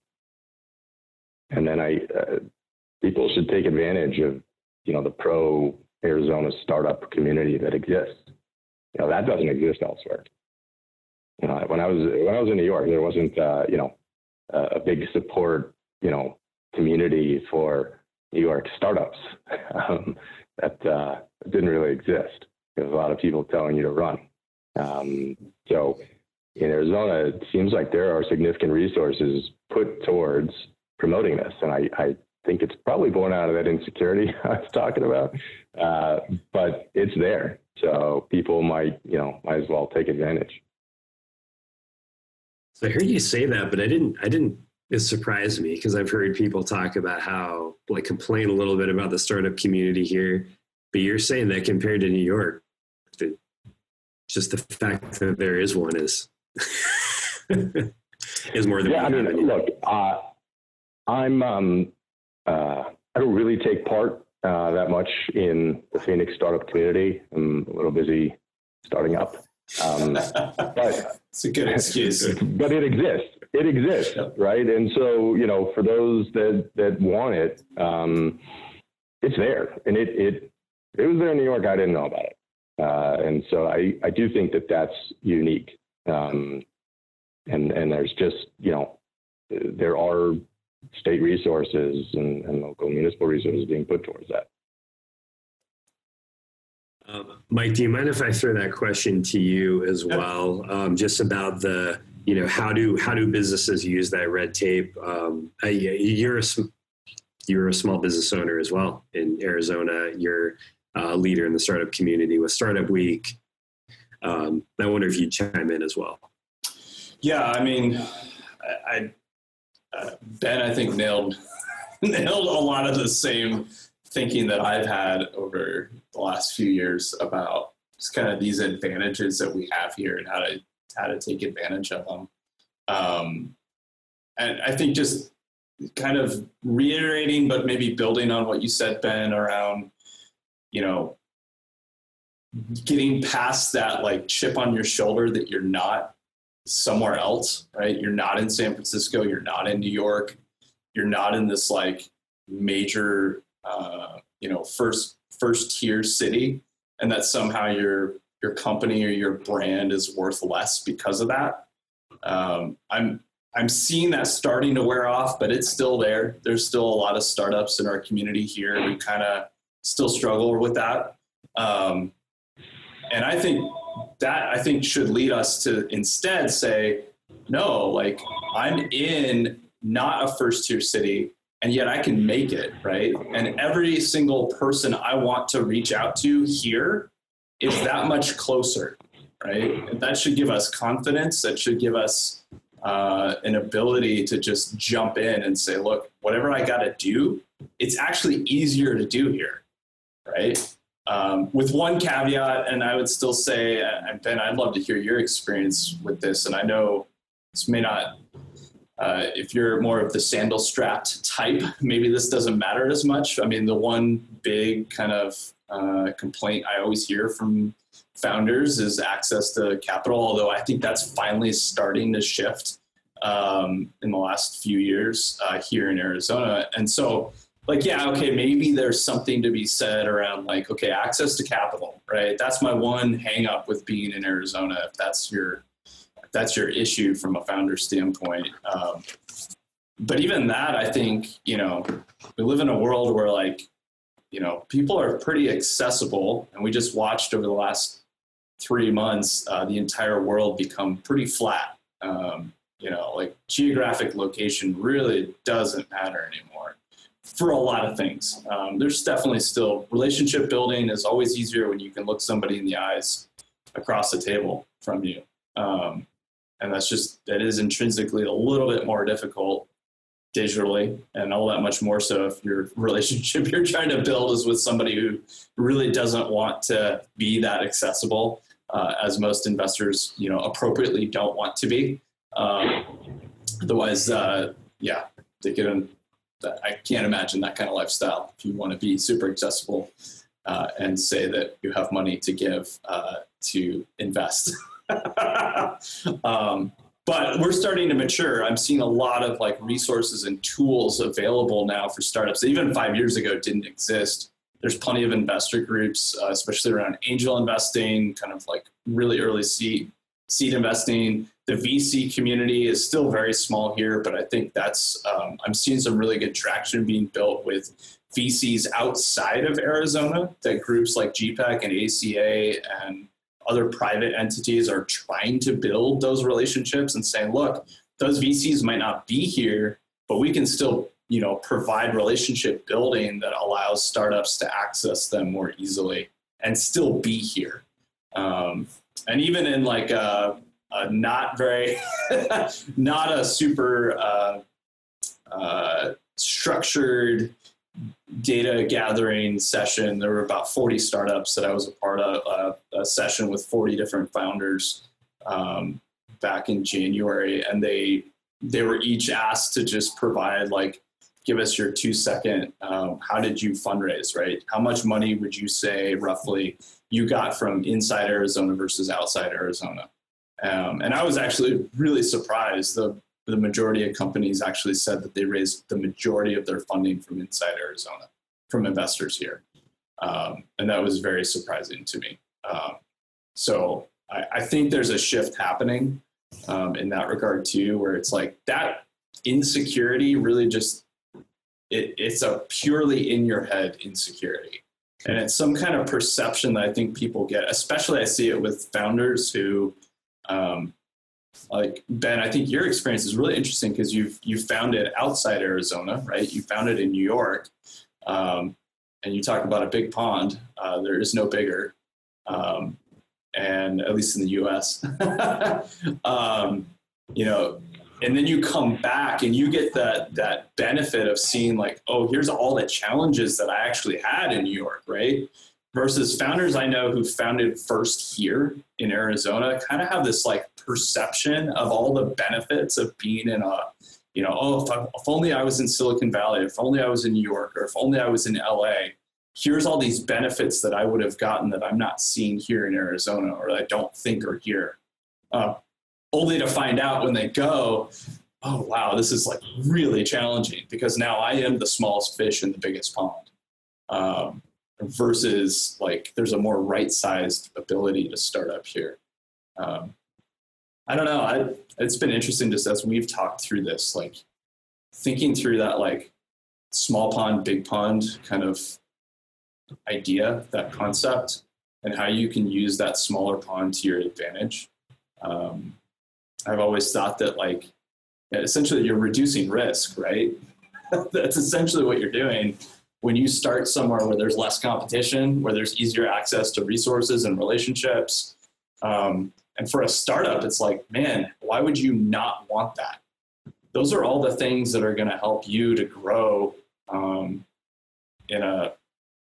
and then I uh, people should take advantage of you know the pro Arizona startup community that exists. You know that doesn't exist elsewhere. You know, when I was when I was in New York, there wasn't uh, you know a big support you know community for New York startups [laughs] um, that uh, didn't really exist. There's a lot of people telling you to run. Um, so in Arizona, it seems like there are significant resources put towards promoting this, and I, I think it's probably born out of that insecurity [laughs] I was talking about, uh, but it's there. So people might, you know, might as well take advantage. So I heard you say that, but I didn't. I didn't. It surprised me because I've heard people talk about how, like, complain a little bit about the startup community here. But you're saying that compared to New York, the, just the fact that there is one is [laughs] is more than. Yeah, I mean, look, uh, I'm. Um, uh, I don't really take part uh, that much in the Phoenix startup community. I'm a little busy starting up. Um, [laughs] but it's a good excuse. But it exists. It exists, yep. right? And so, you know, for those that that want it, um, it's there, and it it it was there in New York. I didn't know about it, uh, and so I I do think that that's unique. Um, and and there's just you know there are state resources and, and local municipal resources being put towards that. Um, Mike, do you mind if I throw that question to you as well? Um, just about the, you know, how do how do businesses use that red tape? Um, I, you're a you're a small business owner as well in Arizona. You're a leader in the startup community with Startup Week. Um, I wonder if you'd chime in as well. Yeah, I mean, I, I uh, Ben, I think nailed [laughs] nailed a lot of the same thinking that I've had over the last few years about just kind of these advantages that we have here and how to how to take advantage of them. Um, and I think just kind of reiterating, but maybe building on what you said, Ben, around you know getting past that like chip on your shoulder that you're not somewhere else, right? You're not in San Francisco, you're not in New York, you're not in this like major uh, you know first first tier city and that somehow you're your company or your brand is worth less because of that. Um, I'm I'm seeing that starting to wear off, but it's still there. There's still a lot of startups in our community here who kind of still struggle with that. Um, and I think that I think should lead us to instead say, no, like I'm in not a first tier city and yet I can make it, right? And every single person I want to reach out to here is that much closer, right? And that should give us confidence. That should give us uh, an ability to just jump in and say, look, whatever I got to do, it's actually easier to do here, right? Um, with one caveat, and I would still say, and Ben, I'd love to hear your experience with this. And I know this may not, uh, if you're more of the sandal strapped type, maybe this doesn't matter as much. I mean, the one big kind of uh, complaint I always hear from founders is access to capital, although I think that's finally starting to shift um, in the last few years uh, here in Arizona. And so, like, yeah, okay, maybe there's something to be said around like, okay, access to capital, right? That's my one hang up with being in Arizona. If that's your that's your issue from a founder standpoint. Um, but even that, I think, you know, we live in a world where like, you know, people are pretty accessible, and we just watched over the last three months uh, the entire world become pretty flat. Um, you know, like geographic location really doesn't matter anymore for a lot of things. Um, there's definitely still relationship building is always easier when you can look somebody in the eyes across the table from you. Um, and that's just, that is intrinsically a little bit more difficult digitally and all that much more so if your [laughs] relationship you're trying to build is with somebody who really doesn't want to be that accessible uh, as most investors you know appropriately don't want to be um, otherwise, uh, yeah, they get in. I can't imagine that kind of lifestyle if you want to be super accessible uh, and say that you have money to give uh, to invest. [laughs] [laughs] um, but we're starting to mature. I'm seeing a lot of like resources and tools available now for startups that even five years ago didn't exist. There's plenty of investor groups, uh, especially around angel investing, kind of like really early seed seed investing the VC community is still very small here, but I think that's um, I'm seeing some really good traction being built with VCs outside of Arizona. That groups like GPEC and ACA and other private entities are trying to build those relationships and saying, look, those VCs might not be here, but we can still you know provide relationship building that allows startups to access them more easily and still be here. Um, and even in like a, uh, not very, [laughs] not a super uh, uh, structured data gathering session. There were about 40 startups that I was a part of, uh, a session with 40 different founders um, back in January, and they they were each asked to just provide like give us your two second um, how did you fundraise right how much money would you say roughly you got from inside arizona versus outside arizona um, and I was actually really surprised. The, the majority of companies actually said that they raised the majority of their funding from inside Arizona, from investors here. Um, and that was very surprising to me. Um, so I, I, think there's a shift happening um, in that regard too, where it's like that insecurity really just, it, it's a purely in your head insecurity. And it's some kind of perception that I think people get, especially I see it with founders who um, like Ben, I think your experience is really interesting because you've you found it outside Arizona, right? You found it in New York, um, and you talk about a big pond. Uh, there is no bigger, um, and at least in the U.S. [laughs] um, you know, and then you come back and you get that that benefit of seeing like, oh, here's all the challenges that I actually had in New York, right? Versus founders I know who founded first here in Arizona kind of have this like perception of all the benefits of being in a, you know, oh, if, I, if only I was in Silicon Valley, if only I was in New York, or if only I was in LA. Here's all these benefits that I would have gotten that I'm not seeing here in Arizona or I don't think are here. Uh, only to find out when they go, oh, wow, this is like really challenging because now I am the smallest fish in the biggest pond. Um, versus like there's a more right-sized ability to start up here. Um, I don't know. I, it's been interesting just as we've talked through this, like thinking through that like small pond, big pond kind of idea, that concept, and how you can use that smaller pond to your advantage. Um, I've always thought that like essentially you're reducing risk, right? [laughs] That's essentially what you're doing when you start somewhere where there's less competition, where there's easier access to resources and relationships. Um, and for a startup, it's like, man, why would you not want that? Those are all the things that are going to help you to grow um, in a.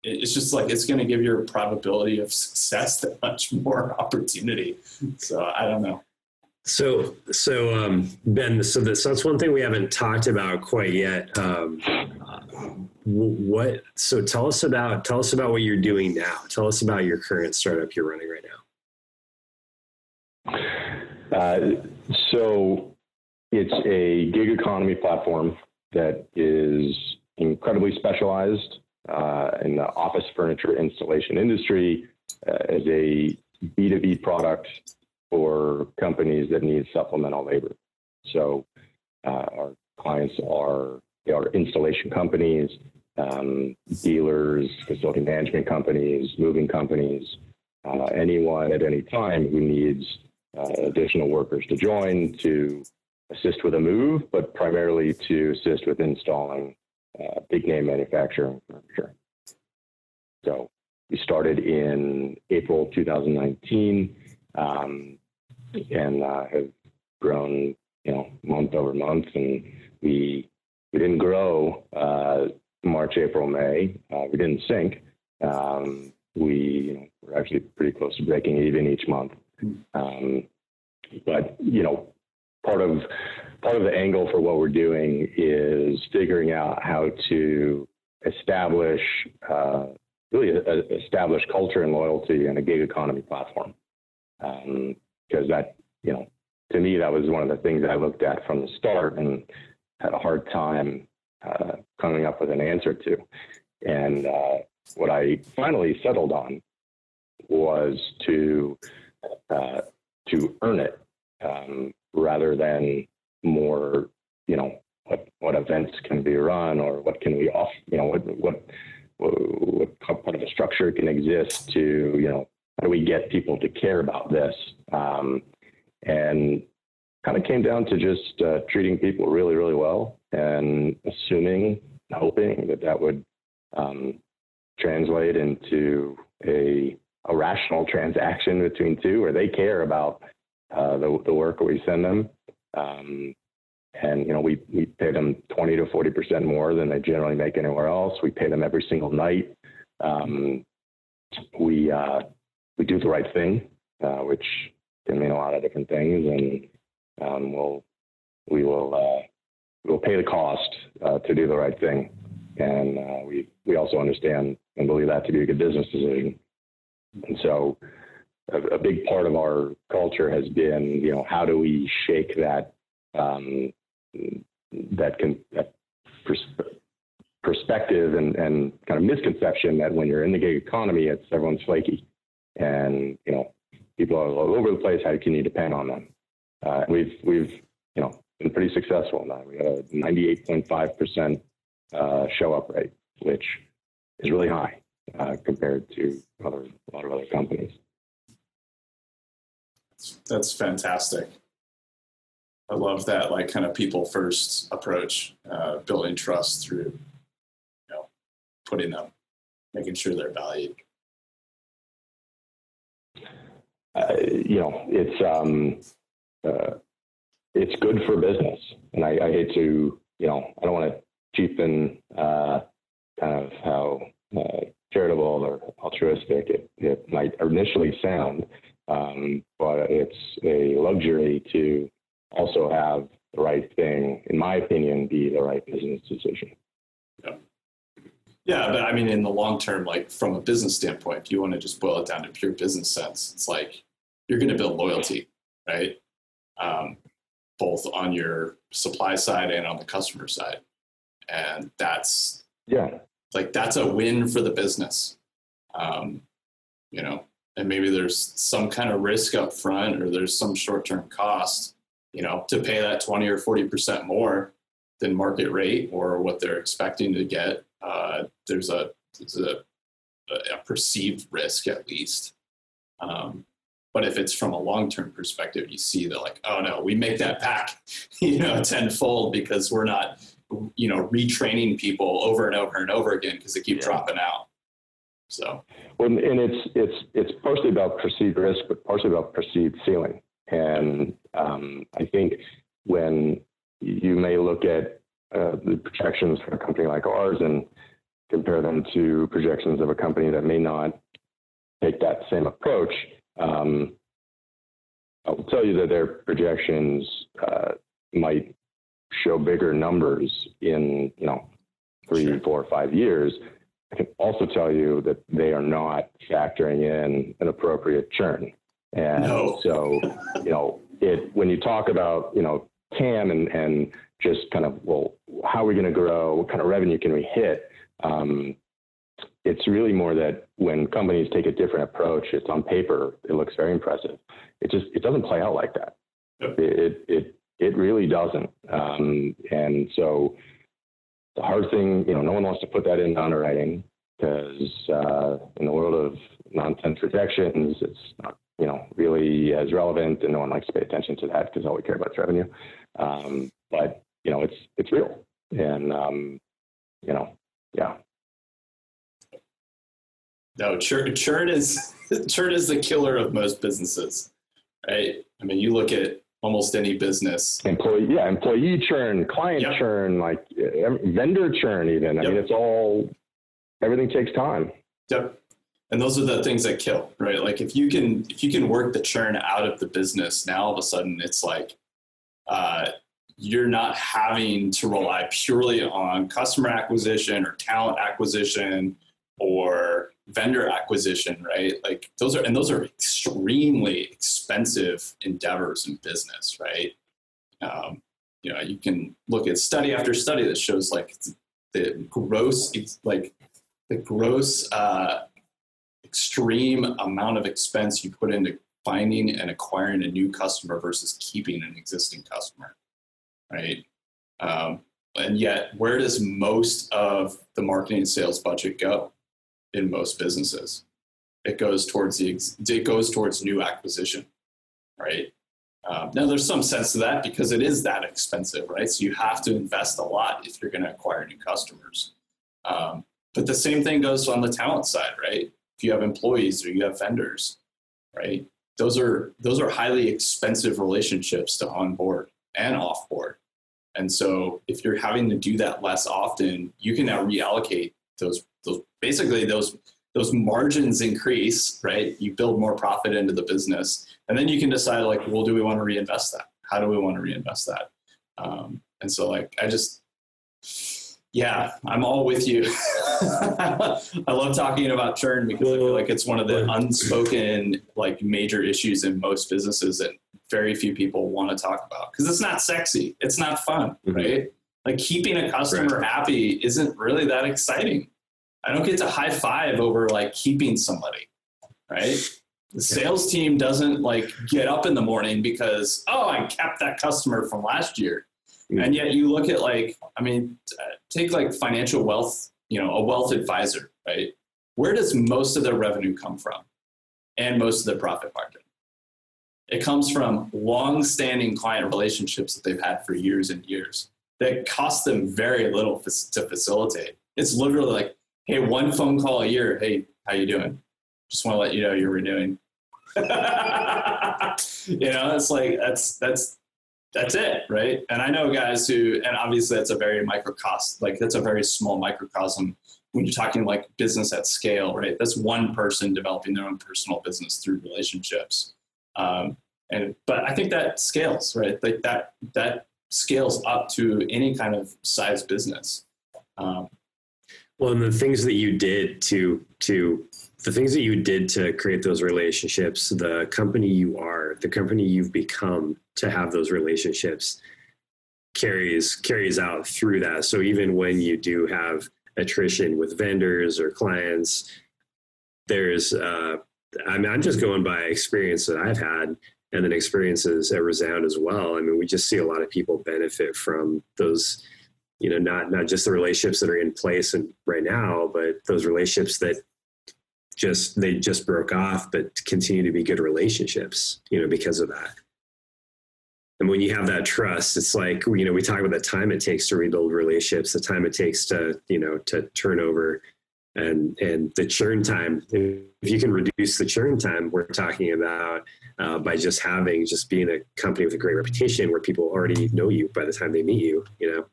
It's just like it's going to give your probability of success that much more [laughs] opportunity. So I don't know. So, so um, Ben, so, this, so that's one thing we haven't talked about quite yet. Um, what? So, tell us about tell us about what you're doing now. Tell us about your current startup you're running right now. Uh, so, it's a gig economy platform that is incredibly specialized uh, in the office furniture installation industry uh, as a B2B product for companies that need supplemental labor. So uh, our clients are, are installation companies, um, dealers, facility management companies, moving companies, uh, anyone at any time who needs uh, additional workers to join to assist with a move, but primarily to assist with installing uh, big name manufacturing furniture. So we started in April 2019 um, and uh, have grown, you know, month over month. And we we didn't grow uh, March, April, May. Uh, we didn't sink. Um, we we're actually pretty close to breaking even each month. Um, but you know, part of part of the angle for what we're doing is figuring out how to establish uh, really a, a establish culture and loyalty in a gig economy platform. Um, because that, you know, to me, that was one of the things I looked at from the start and had a hard time uh, coming up with an answer to. And uh, what I finally settled on was to uh, to earn it um, rather than more, you know, what what events can be run or what can we off, you know, what what what part of a structure can exist to, you know, how do we get people to care about this? Um, and kind of came down to just uh, treating people really, really well and assuming, hoping that that would um, translate into a, a rational transaction between two where they care about uh, the, the work we send them. Um, and you know we we pay them 20 to 40 percent more than they generally make anywhere else. We pay them every single night. Um, we uh, we do the right thing, uh, which can mean a lot of different things, and we'll we will uh, we'll pay the cost uh, to do the right thing, and uh, we we also understand and believe that to be a good business decision. And so, a, a big part of our culture has been, you know, how do we shake that um, that can that pers- perspective and, and kind of misconception that when you're in the gig economy, it's everyone's flaky and you know people are all over the place. How can you depend on them? Uh, we've we've you know been pretty successful in that. We got a 98.5 percent uh, show up rate, which is really high uh, compared to other a lot of other companies. That's fantastic. I love that, like kind of people first approach, uh, building trust through, you know, putting them, making sure they're valued uh, you know, it's um, uh, it's good for business, and I, I, hate to, you know, I don't want to cheapen uh, kind of how uh, charitable or altruistic it, it might initially sound, um, but it's a luxury to also have the right thing, in my opinion, be the right business decision. Yeah. Yeah, but I mean, in the long term, like from a business standpoint, if you want to just boil it down to pure business sense, it's like you're going to build loyalty, right? Um, both on your supply side and on the customer side, and that's yeah, like that's a win for the business. Um, you know, and maybe there's some kind of risk up front or there's some short-term cost, you know, to pay that 20 or 40% more than market rate or what they're expecting to get. Uh, there's a, there's a, a perceived risk at least. Um, but if it's from a long-term perspective, you see that like, oh no, we make that back, [laughs] you know, tenfold because we're not, you know, retraining people over and over and over again because they keep yeah. dropping out. So, well, and it's it's it's partially about perceived risk, but partially about perceived ceiling. And um, I think when you may look at uh, the projections for a company like ours and compare them to projections of a company that may not take that same approach, um, I will tell you that their projections uh, might show bigger numbers in you know three, sure. four, five years I can also tell you that they are not factoring in an appropriate churn. And no. so, you know, it when you talk about, you know, TAM and, and just kind of, well, how are we going to grow? What kind of revenue can we hit? Um, it's really more that when companies take a different approach, it's on paper, it looks very impressive. It just it doesn't play out like that. Yep. It, it it really doesn't. Um, and so the hard thing, you know, no one wants to put that in underwriting because uh, in the world of nonsense rejections, it's not, you know, really as relevant, and no one likes to pay attention to that because all we care about is revenue. Um, but you know, it's it's real, and um, you know, yeah. No, churn, churn is [laughs] churn is the killer of most businesses, right? I mean, you look at almost any business. Employee, yeah, employee churn, client yep. churn, like vendor churn, even. I yep. mean, it's all everything takes time. Yep. And those are the things that kill, right? Like if you can if you can work the churn out of the business, now all of a sudden it's like uh, you're not having to rely purely on customer acquisition or talent acquisition or vendor acquisition, right? Like those are, and those are extremely expensive endeavors in business, right? Um, you know, you can look at study after study that shows like the gross, like the gross uh, extreme amount of expense you put into finding and acquiring a new customer versus keeping an existing customer, right? Um, and yet, where does most of the marketing and sales budget go? In most businesses. It goes towards the it goes towards new acquisition, right? Um, now there's some sense to that because it is that expensive, right? So you have to invest a lot if you're going to acquire new customers. Um, but the same thing goes on the talent side, right? If you have employees or you have vendors, right? Those are those are highly expensive relationships to onboard and offboard. And so if you're having to do that less often, you can now reallocate those those basically those those margins increase, right? You build more profit into the business, and then you can decide like, well, do we want to reinvest that? How do we want to reinvest that? Um, and so, like, I just, yeah, I'm all with you. [laughs] I love talking about churn because I feel like it's one of the unspoken, like, major issues in most businesses that very few people want to talk about because it's not sexy, it's not fun, mm-hmm. right? Like keeping a customer right. happy isn't really that exciting. I don't get to high five over like keeping somebody, right? The sales team doesn't like get up in the morning because, oh, I kept that customer from last year. Mm-hmm. And yet you look at like, I mean, take like financial wealth, you know, a wealth advisor, right? Where does most of their revenue come from and most of their profit margin? It comes from long standing client relationships that they've had for years and years that cost them very little to facilitate. It's literally like hey, one phone call a year. Hey, how you doing? Just want to let you know you're renewing. [laughs] you know, it's like that's that's that's it, right? And I know guys who, and obviously that's a very microcosm, like that's a very small microcosm when you're talking like business at scale, right? That's one person developing their own personal business through relationships. Um, and but I think that scales, right? Like that that scales up to any kind of size business. Um, well, and the things that you did to to the things that you did to create those relationships, the company you are, the company you've become to have those relationships carries carries out through that. So even when you do have attrition with vendors or clients, there's, uh, I mean, I'm just going by experience that I've had and then experiences at Resound as well. I mean, we just see a lot of people benefit from those, you know, not, not just the relationships that are in place and right now, but those relationships that just, they just broke off, but continue to be good relationships, you know, because of that. And when you have that trust, it's like, you know, we talk about the time it takes to rebuild relationships, the time it takes to, you know, to turn over and, and the churn time. If you can reduce the churn time, we're talking about uh, by just having, just being a company with a great reputation where people already know you by the time they meet you, you know,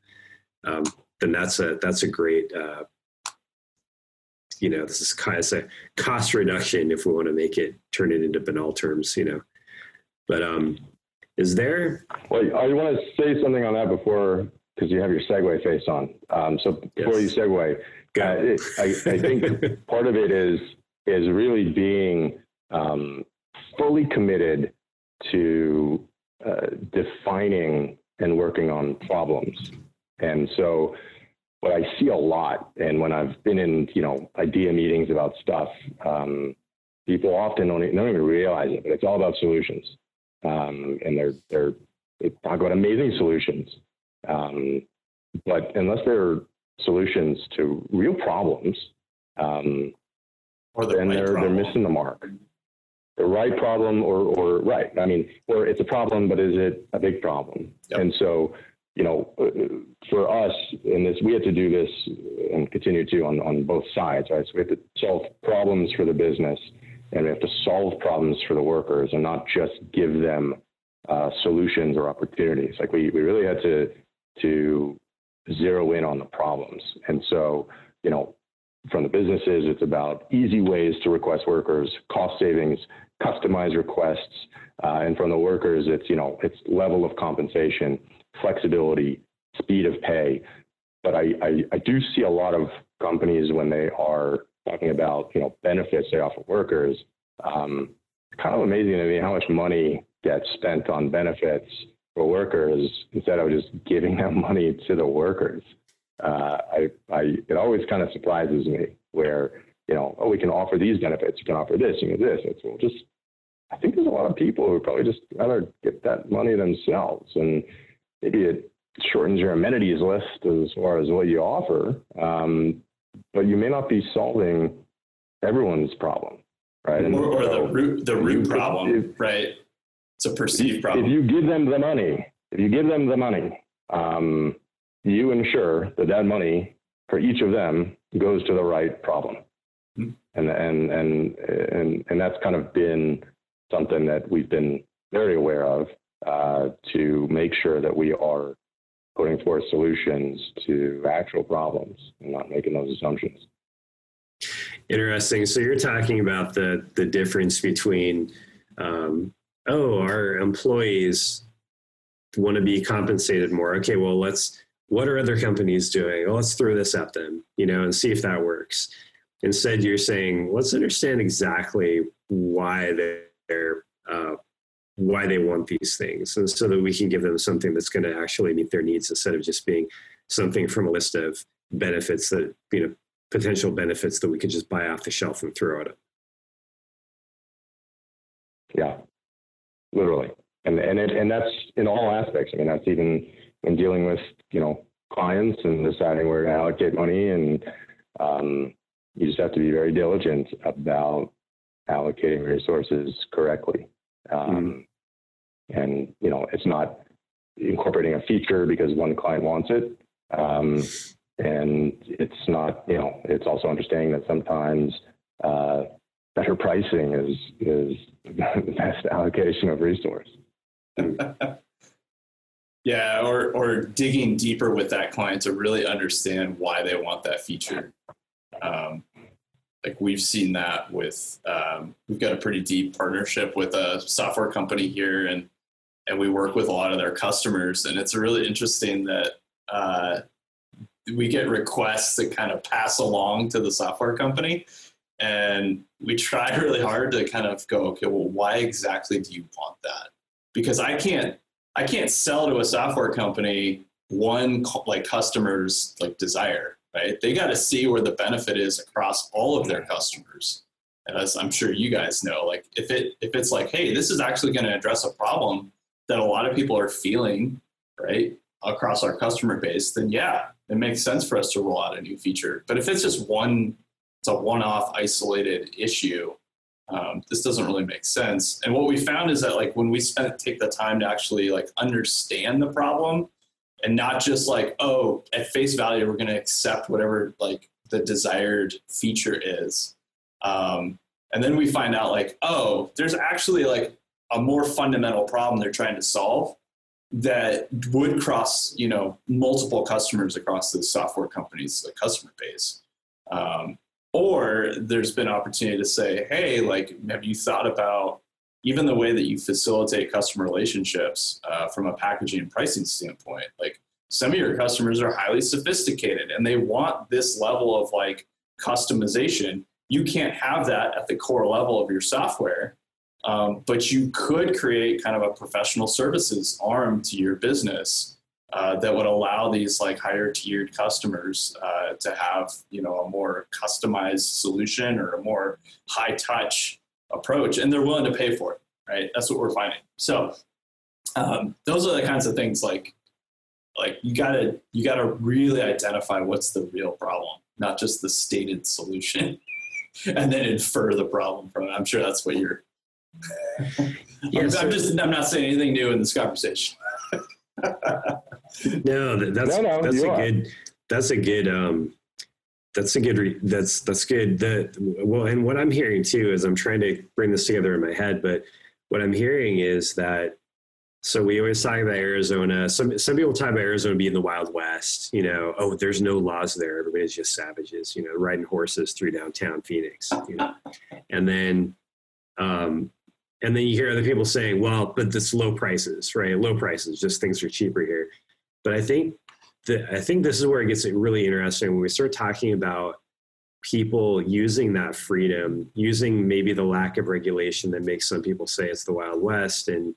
um, then that's a, that's a great, uh, you know, this is kind of a cost reduction if we want to make it turn it into banal terms, you know. But um, is there? Well, I want to say something on that before, because you have your segue face on. Um, so before yes. you segue, uh, I, I think [laughs] part of it is is really being um, fully committed to uh, defining and working on problems. And so, what I see a lot, and when I've been in you know idea meetings about stuff, um, people often don't, don't even realize it, but it's all about solutions um, and they're they're they talk about amazing solutions, um, but unless they're solutions to real problems, um, or the then right they're problem. they're missing the mark. The right problem, or or right. I mean, or it's a problem, but is it a big problem? Yep. And so, you know, for us in this, we have to do this and continue to on on both sides, right? So we have to solve problems for the business and we have to solve problems for the workers and not just give them uh, solutions or opportunities. Like we, we really had to to zero in on the problems. And so, you know, from the businesses, it's about easy ways to request workers, cost savings, customized requests, uh, and from the workers, it's you know, it's level of compensation, flexibility, speed of pay. But I, I, I do see a lot of companies when they are talking about you know benefits they offer workers. Um, kind of amazing to me how much money gets spent on benefits for workers instead of just giving them money to the workers. Uh, I, I, it always kind of surprises me where you know, oh, we can offer these benefits, you can offer this, you can this. It's well, just I think there's a lot of people who probably just rather get that money themselves, and maybe it shortens your amenities list as far as what you offer. Um, but you may not be solving everyone's problem, right? or, or so the root the root problem, if, right? It's a perceived problem. If you give them the money, if you give them the money, um, you ensure that that money for each of them goes to the right problem, mm-hmm. and and and and and that's kind of been something that we've been very aware of uh, to make sure that we are putting forth solutions to actual problems and not making those assumptions. Interesting. So you're talking about the the difference between, um, oh, our employees want to be compensated more. Okay, well, let's. What are other companies doing? Well, let's throw this at them, you know, and see if that works. Instead, you're saying, let's understand exactly why they're uh, why they want these things and so that we can give them something that's going to actually meet their needs instead of just being something from a list of benefits that you know potential benefits that we could just buy off the shelf and throw at it yeah. Literally. And and it, and that's in all aspects. I mean that's even in dealing with you know clients and deciding where to allocate money and um, you just have to be very diligent about allocating resources correctly. Um, mm-hmm and you know it's not incorporating a feature because one client wants it. Um, and it's not you know it's also understanding that sometimes uh, better pricing is is the best allocation of resource. [laughs] Yeah or or digging deeper with that client to really understand why they want that feature. Um, like we've seen that with um, we've got a pretty deep partnership with a software company here and and we work with a lot of their customers. And it's really interesting that uh, we get requests that kind of pass along to the software company. And we try [laughs] really hard to kind of go, okay, well, why exactly do you want that? Because I can't, I can't sell to a software company one like customer's like desire, right? They got to see where the benefit is across all of their customers. And as I'm sure you guys know, like if it if it's like, hey, this is actually going to address a problem that a lot of people are feeling, right, across our customer base, then yeah, it makes sense for us to roll out a new feature. But if it's just one, it's a one-off isolated issue, um, this doesn't really make sense. And what we found is that like when we spent take the time to actually like understand the problem and not just like, oh, at face value, we're going to accept whatever like the desired feature is. Um, and then we find out like, oh, there's actually like a more fundamental problem they're trying to solve that would cross, you know, multiple customers across the software company's like, customer base. Um, or there's been opportunity to say, hey, like, have you thought about even the way that you facilitate customer relationships uh, from a packaging and pricing standpoint? Like, some of your customers are highly sophisticated and they want this level of like customization. You can't have that at the core level of your software. Um, but you could create kind of a professional services arm to your business uh, that would allow these like higher tiered customers uh, to have you know a more customized solution or a more high touch approach and they're willing to pay for it right? That's what we're finding. So um, those are the kinds of things like like you gotta you gotta really identify what's the real problem not just the stated solution [laughs] and then infer the problem from it. I'm sure that's what you're [laughs] yeah, I'm, I'm just i'm not saying anything new in this conversation. [laughs] No, that's no, no, that's a are. good that's a good um that's a good re- that's that's good. That well and what i'm hearing too is i'm trying to bring this together in my head but what i'm hearing is that so we always talk about arizona. Some some people talk about arizona being the wild west you know oh there's no laws there. Everybody's just savages you know riding horses through downtown phoenix you know. And then um and then you hear other people saying, well, but it's low prices, right? Low prices, just things are cheaper here. But I think that I think this is where it gets really interesting when we start talking about people using that freedom, using maybe the lack of regulation that makes some people say it's the Wild West, and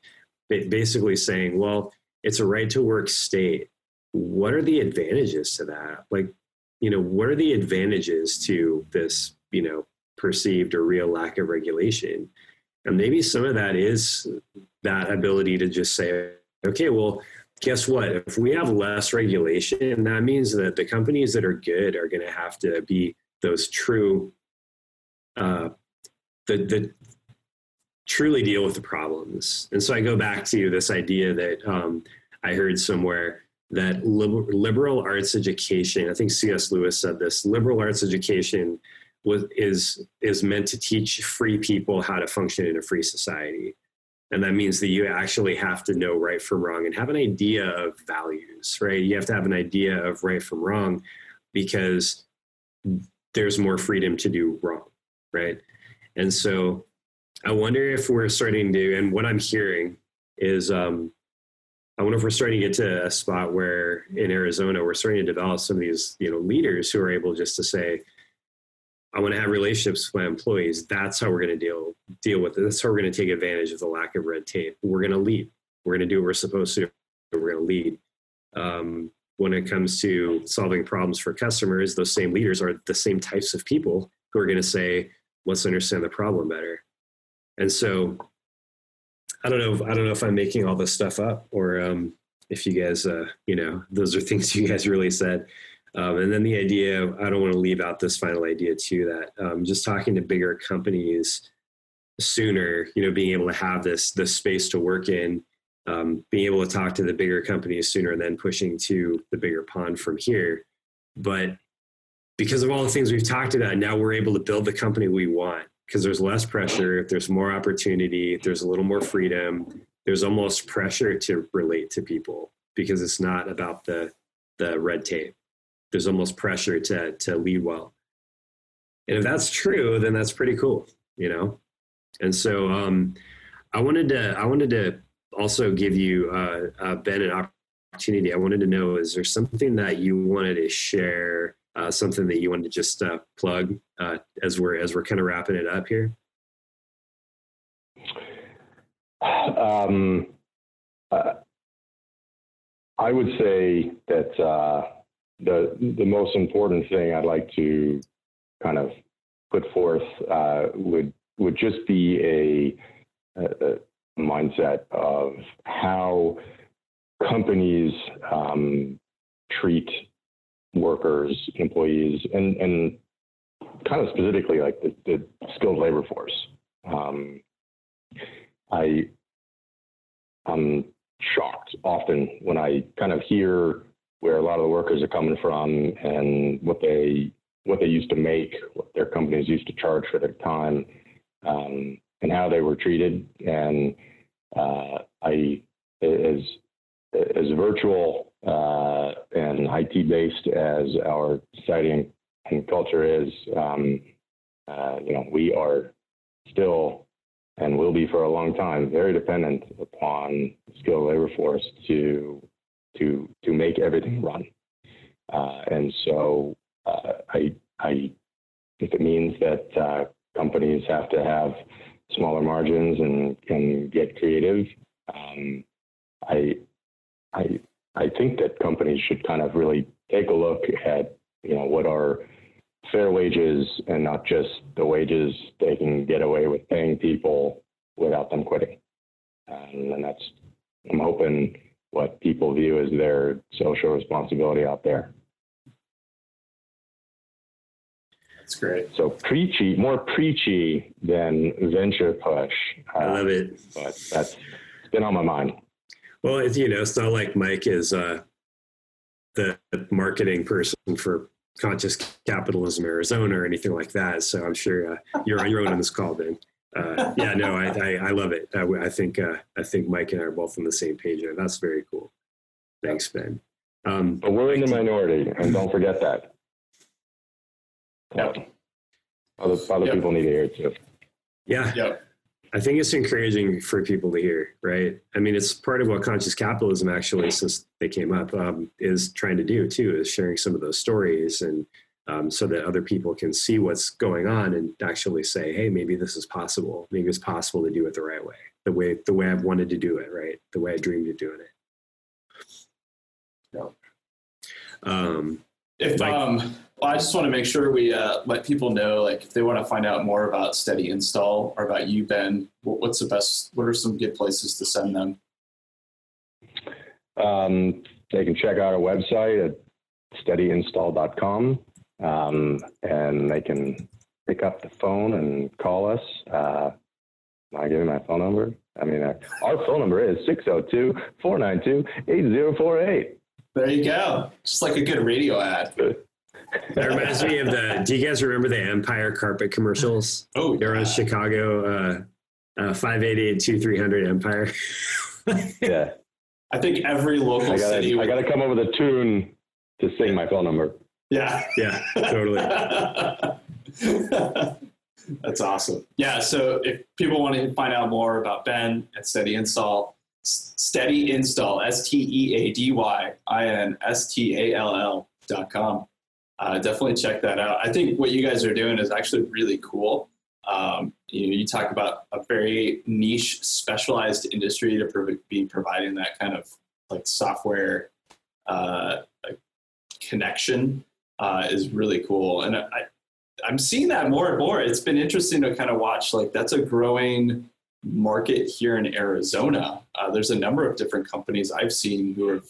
basically saying, well, it's a right to work state. What are the advantages to that? Like, you know, what are the advantages to this, you know, perceived or real lack of regulation? And maybe some of that is that ability to just say, okay, well, guess what? If we have less regulation, that means that the companies that are good are going to have to be those true, uh, the, the truly deal with the problems. And so I go back to this idea that um, I heard somewhere that liberal arts education, I think C.S. Lewis said this, liberal arts education was is is meant to teach free people how to function in a free society. And that means that you actually have to know right from wrong and have an idea of values right? You have to have an idea of right from wrong because there's more freedom to do wrong right? And so i wonder if we're starting to and what i'm hearing is um, i wonder if we're starting to get to a spot where in arizona we're starting to develop some of these you know leaders who are able just to say I want to have relationships with my employees. That's how we're going to deal deal with it. That's how we're going to take advantage of the lack of red tape. We're going to lead. We're going to do what we're supposed to. We're going to lead. Um, when it comes to solving problems for customers, those same leaders are the same types of people who are going to say, "Let's understand the problem better." And so, I don't know. I don't know if I'm making all this stuff up or um, if you guys, uh, you know, those are things [laughs] you guys really said. Um, and then the idea, I don't want to leave out this final idea too, that um, just talking to bigger companies sooner, you know, being able to have this this space to work in, um, being able to talk to the bigger companies sooner, and then pushing to the bigger pond from here. But because of all the things we've talked about, now we're able to build the company we want because there's less pressure, there's more opportunity, there's a little more freedom, there's almost pressure to relate to people because it's not about the the red tape there's almost pressure to to lead well. And if that's true, then that's pretty cool, you know. And so um, I wanted to I wanted to also give you uh, uh, Ben an opportunity. I wanted to know is there something that you wanted to share, uh, something that you wanted to just uh, plug uh, as we're as we're kind of wrapping it up here. Um, uh, I would say that the the most important thing I'd like to kind of put forth uh, would would just be a, a, mindset of how companies um, treat workers, employees, and and kind of specifically like the, the skilled labor force. Um, I I'm shocked often when I kind of hear where a lot of the workers are coming from and what they what they used to make, what their companies used to charge for their time, um, and how they were treated. And uh, I, as as virtual uh, and IT based as our society and culture is, um, uh, you know, we are still and will be for a long time very dependent upon skilled labor force to to to make everything run. Uh, and so uh, I I if it means that uh, companies have to have smaller margins and can get creative, um, I I I think that companies should kind of really take a look at you know what are fair wages and not just the wages they can get away with paying people without them quitting. And, and that's I'm hoping what people view as their social responsibility out there. That's great. So preachy, more preachy than venture push. I love it. But that's been on my mind. Well, it's, you know, it's not like Mike is uh, the marketing person for Conscious Capitalism Arizona or anything like that. So I'm sure uh, you're on your own on this call, Ben uh, yeah, no, I, I, I love it. I, I think uh, I think Mike and I are both on the same page there. That's very cool. Thanks, Ben. Um, but we're in the minority, and don't forget that. Yep. Other other yep. people need to hear it too. Yeah. Yep. I think it's encouraging for people to hear, right? I mean, it's part of what conscious capitalism actually, since they came up, um, is trying to do too, is sharing some of those stories and um, so that other people can see what's going on and actually say, hey, maybe this is possible. Maybe it's possible to do it the right way, the way the way I've wanted to do it, right? The way I dreamed of doing it. No. Um, if like, um, well, I just want to make sure we uh, let people know, like, if they want to find out more about Steady Install or about you, Ben, what's the best? What are some good places to send them? Um, they can check out our website at steadyinstall.com um, and they can pick up the phone and call us. Uh, am I giving my phone number? I mean, uh, our phone number is 602 492 8048. There you go. Just like a good radio ad. That reminds me of the. Do you guys remember the Empire carpet commercials? Oh, they're on Chicago. Uh, uh, 588 Empire. [laughs] yeah. I think every local I gotta, city. I got to come up with a tune to sing my phone number. Yeah. Yeah, totally. [laughs] That's awesome. Yeah. So if people want to find out more about Ben at Steady Install, Steady Install, S T E A D Y I N S T A L L dot com. Uh, definitely check that out. I think what you guys are doing is actually really cool. Um, you, know, you talk about a very niche, specialized industry to pro- be providing that kind of like software uh, connection uh, is really cool. And I, I'm seeing that more and more. It's been interesting to kind of watch. Like that's a growing market here in Arizona. Uh, there's a number of different companies I've seen who have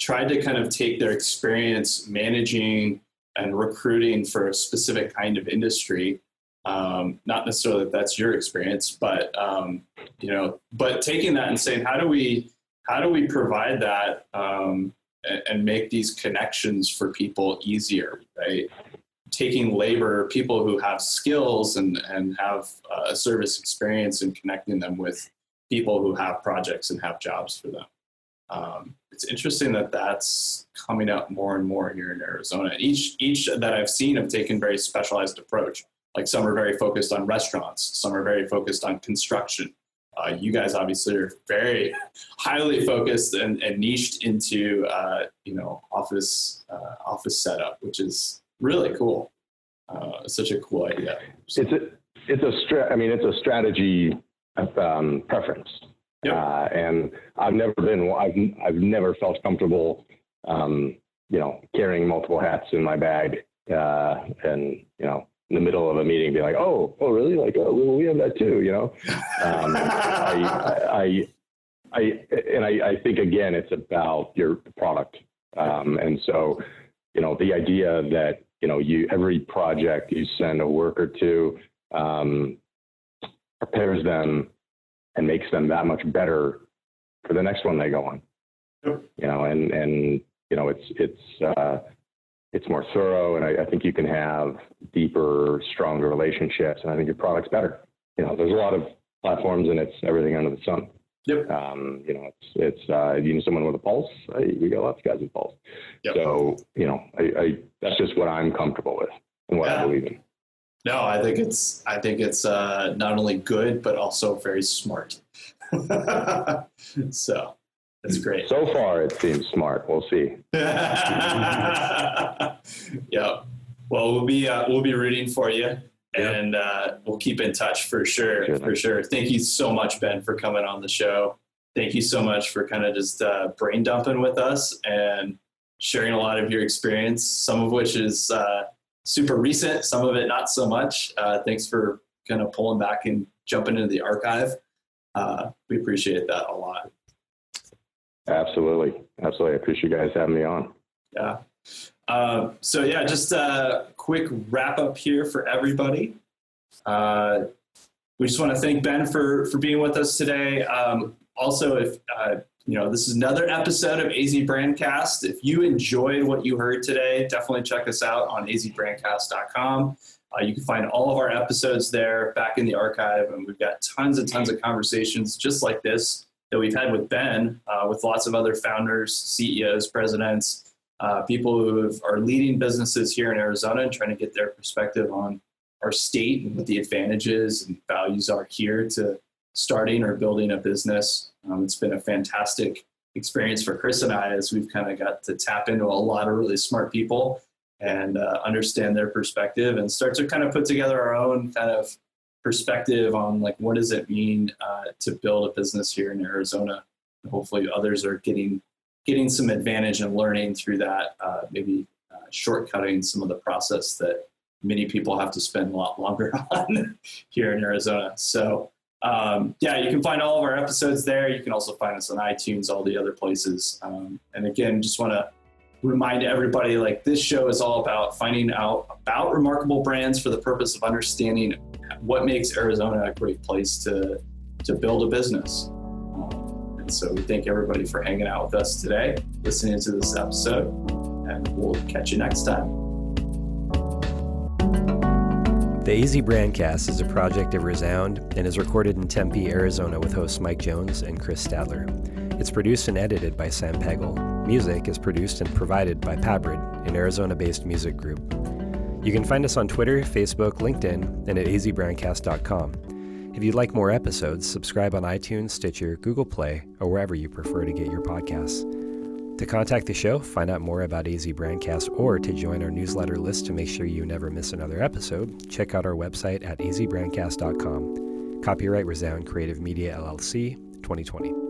tried to kind of take their experience managing and recruiting for a specific kind of industry. Um, not necessarily that that's your experience, but um, you know, but taking that and saying, how do we, how do we provide that um, and make these connections for people easier, right? Taking labor, people who have skills and, and have uh, a service experience and connecting them with people who have projects and have jobs for them. Um, it's interesting that that's coming up more and more here in Arizona. Each, each that I've seen have taken very specialized approach. Like some are very focused on restaurants, some are very focused on construction, uh, you guys obviously are very highly focused and, and niched into uh, you know office uh, office setup, which is really cool. Uh, such a cool idea. So. It's a it's a stra- I mean it's a strategy um, preference, yep. Uh, and I've never been I've I've never felt comfortable um, you know carrying multiple hats in my bag uh, and you know in the middle of a meeting be like, oh, oh, really? Like, oh, we have that too, you know? Um, [laughs] I, I, I, and I, I think again, it's about your product. Um, and so, you know, the idea that, you know, you, every project you send a worker to, um, prepares them and makes them that much better for the next one they go on. You know, and, and, you know, it's, it's, uh, it's more thorough and I, I, think you can have deeper, stronger relationships. And I think your product's better. You know, there's a lot of platforms and it's everything under the sun. Yep. Um, you know, it's, it's, uh, you need someone with a pulse. I, we got lots of guys with pulse. Yep. So, you know, I, I, that's just what I'm comfortable with and what Yeah. I believe in. No, I think it's I think it's uh, not only good but also very smart. [laughs] so that's great. So far, it seems smart. We'll see. [laughs] yeah. Well, we'll be uh, we'll be rooting for you, and uh, we'll keep in touch for sure. Sure For sure. Thank you so much, Ben, for coming on the show. Thank you so much for kind of just uh, brain dumping with us and sharing a lot of your experience. Some of which is uh, super recent, some of it not so much. Uh, thanks for kind of pulling back and jumping into the archive. Uh, we appreciate that a lot. Absolutely. Absolutely. I appreciate you guys having me on. Yeah. Uh, so yeah, just a quick wrap up here for everybody. Uh, we just want to thank Ben for for being with us today. Um, also, if uh, you know this is another episode of AZ Brandcast. If you enjoyed what you heard today, definitely check us out on azbrandcast.com. Uh, you can find all of our episodes there back in the archive, and we've got tons and tons of conversations just like this that we've had with Ben, uh, with lots of other founders, CEOs, presidents, uh, people who are leading businesses here in Arizona and trying to get their perspective on our state and what the advantages and values are here to starting or building a business. Um, it's been a fantastic experience for Chris and I as we've kind of got to tap into a lot of really smart people and uh, understand their perspective and start to kind of put together our own kind of perspective on like what does it mean uh, to build a business here in Arizona. Hopefully, others are getting getting some advantage and learning through that. Uh, maybe uh, shortcutting some of the process that many people have to spend a lot longer [laughs] on here in Arizona. So. Um, yeah, you can find all of our episodes there. You can also find us on iTunes, all the other places. Um, and again, just want to remind everybody like this show is all about finding out about remarkable brands for the purpose of understanding what makes Arizona a great place to to build a business. Um, and so we thank everybody for hanging out with us today, listening to this episode, and we'll catch you next time. The AZ Brandcast is a project of Resound and is recorded in Tempe, Arizona with hosts Mike Jones and Chris Stadler. It's produced and edited by Sam Pegel. Music is produced and provided by Pabrid, an Arizona based music group. You can find us on Twitter, Facebook, LinkedIn, and at azbrandcast.com. If you'd like more episodes, subscribe on iTunes, Stitcher, Google Play, or wherever you prefer to get your podcasts. To contact the show, find out more about AZ Brandcast, or to join our newsletter list to make sure you never miss another episode, check out our website at azbrandcast.com. Copyright Resound Creative Media LLC 2020.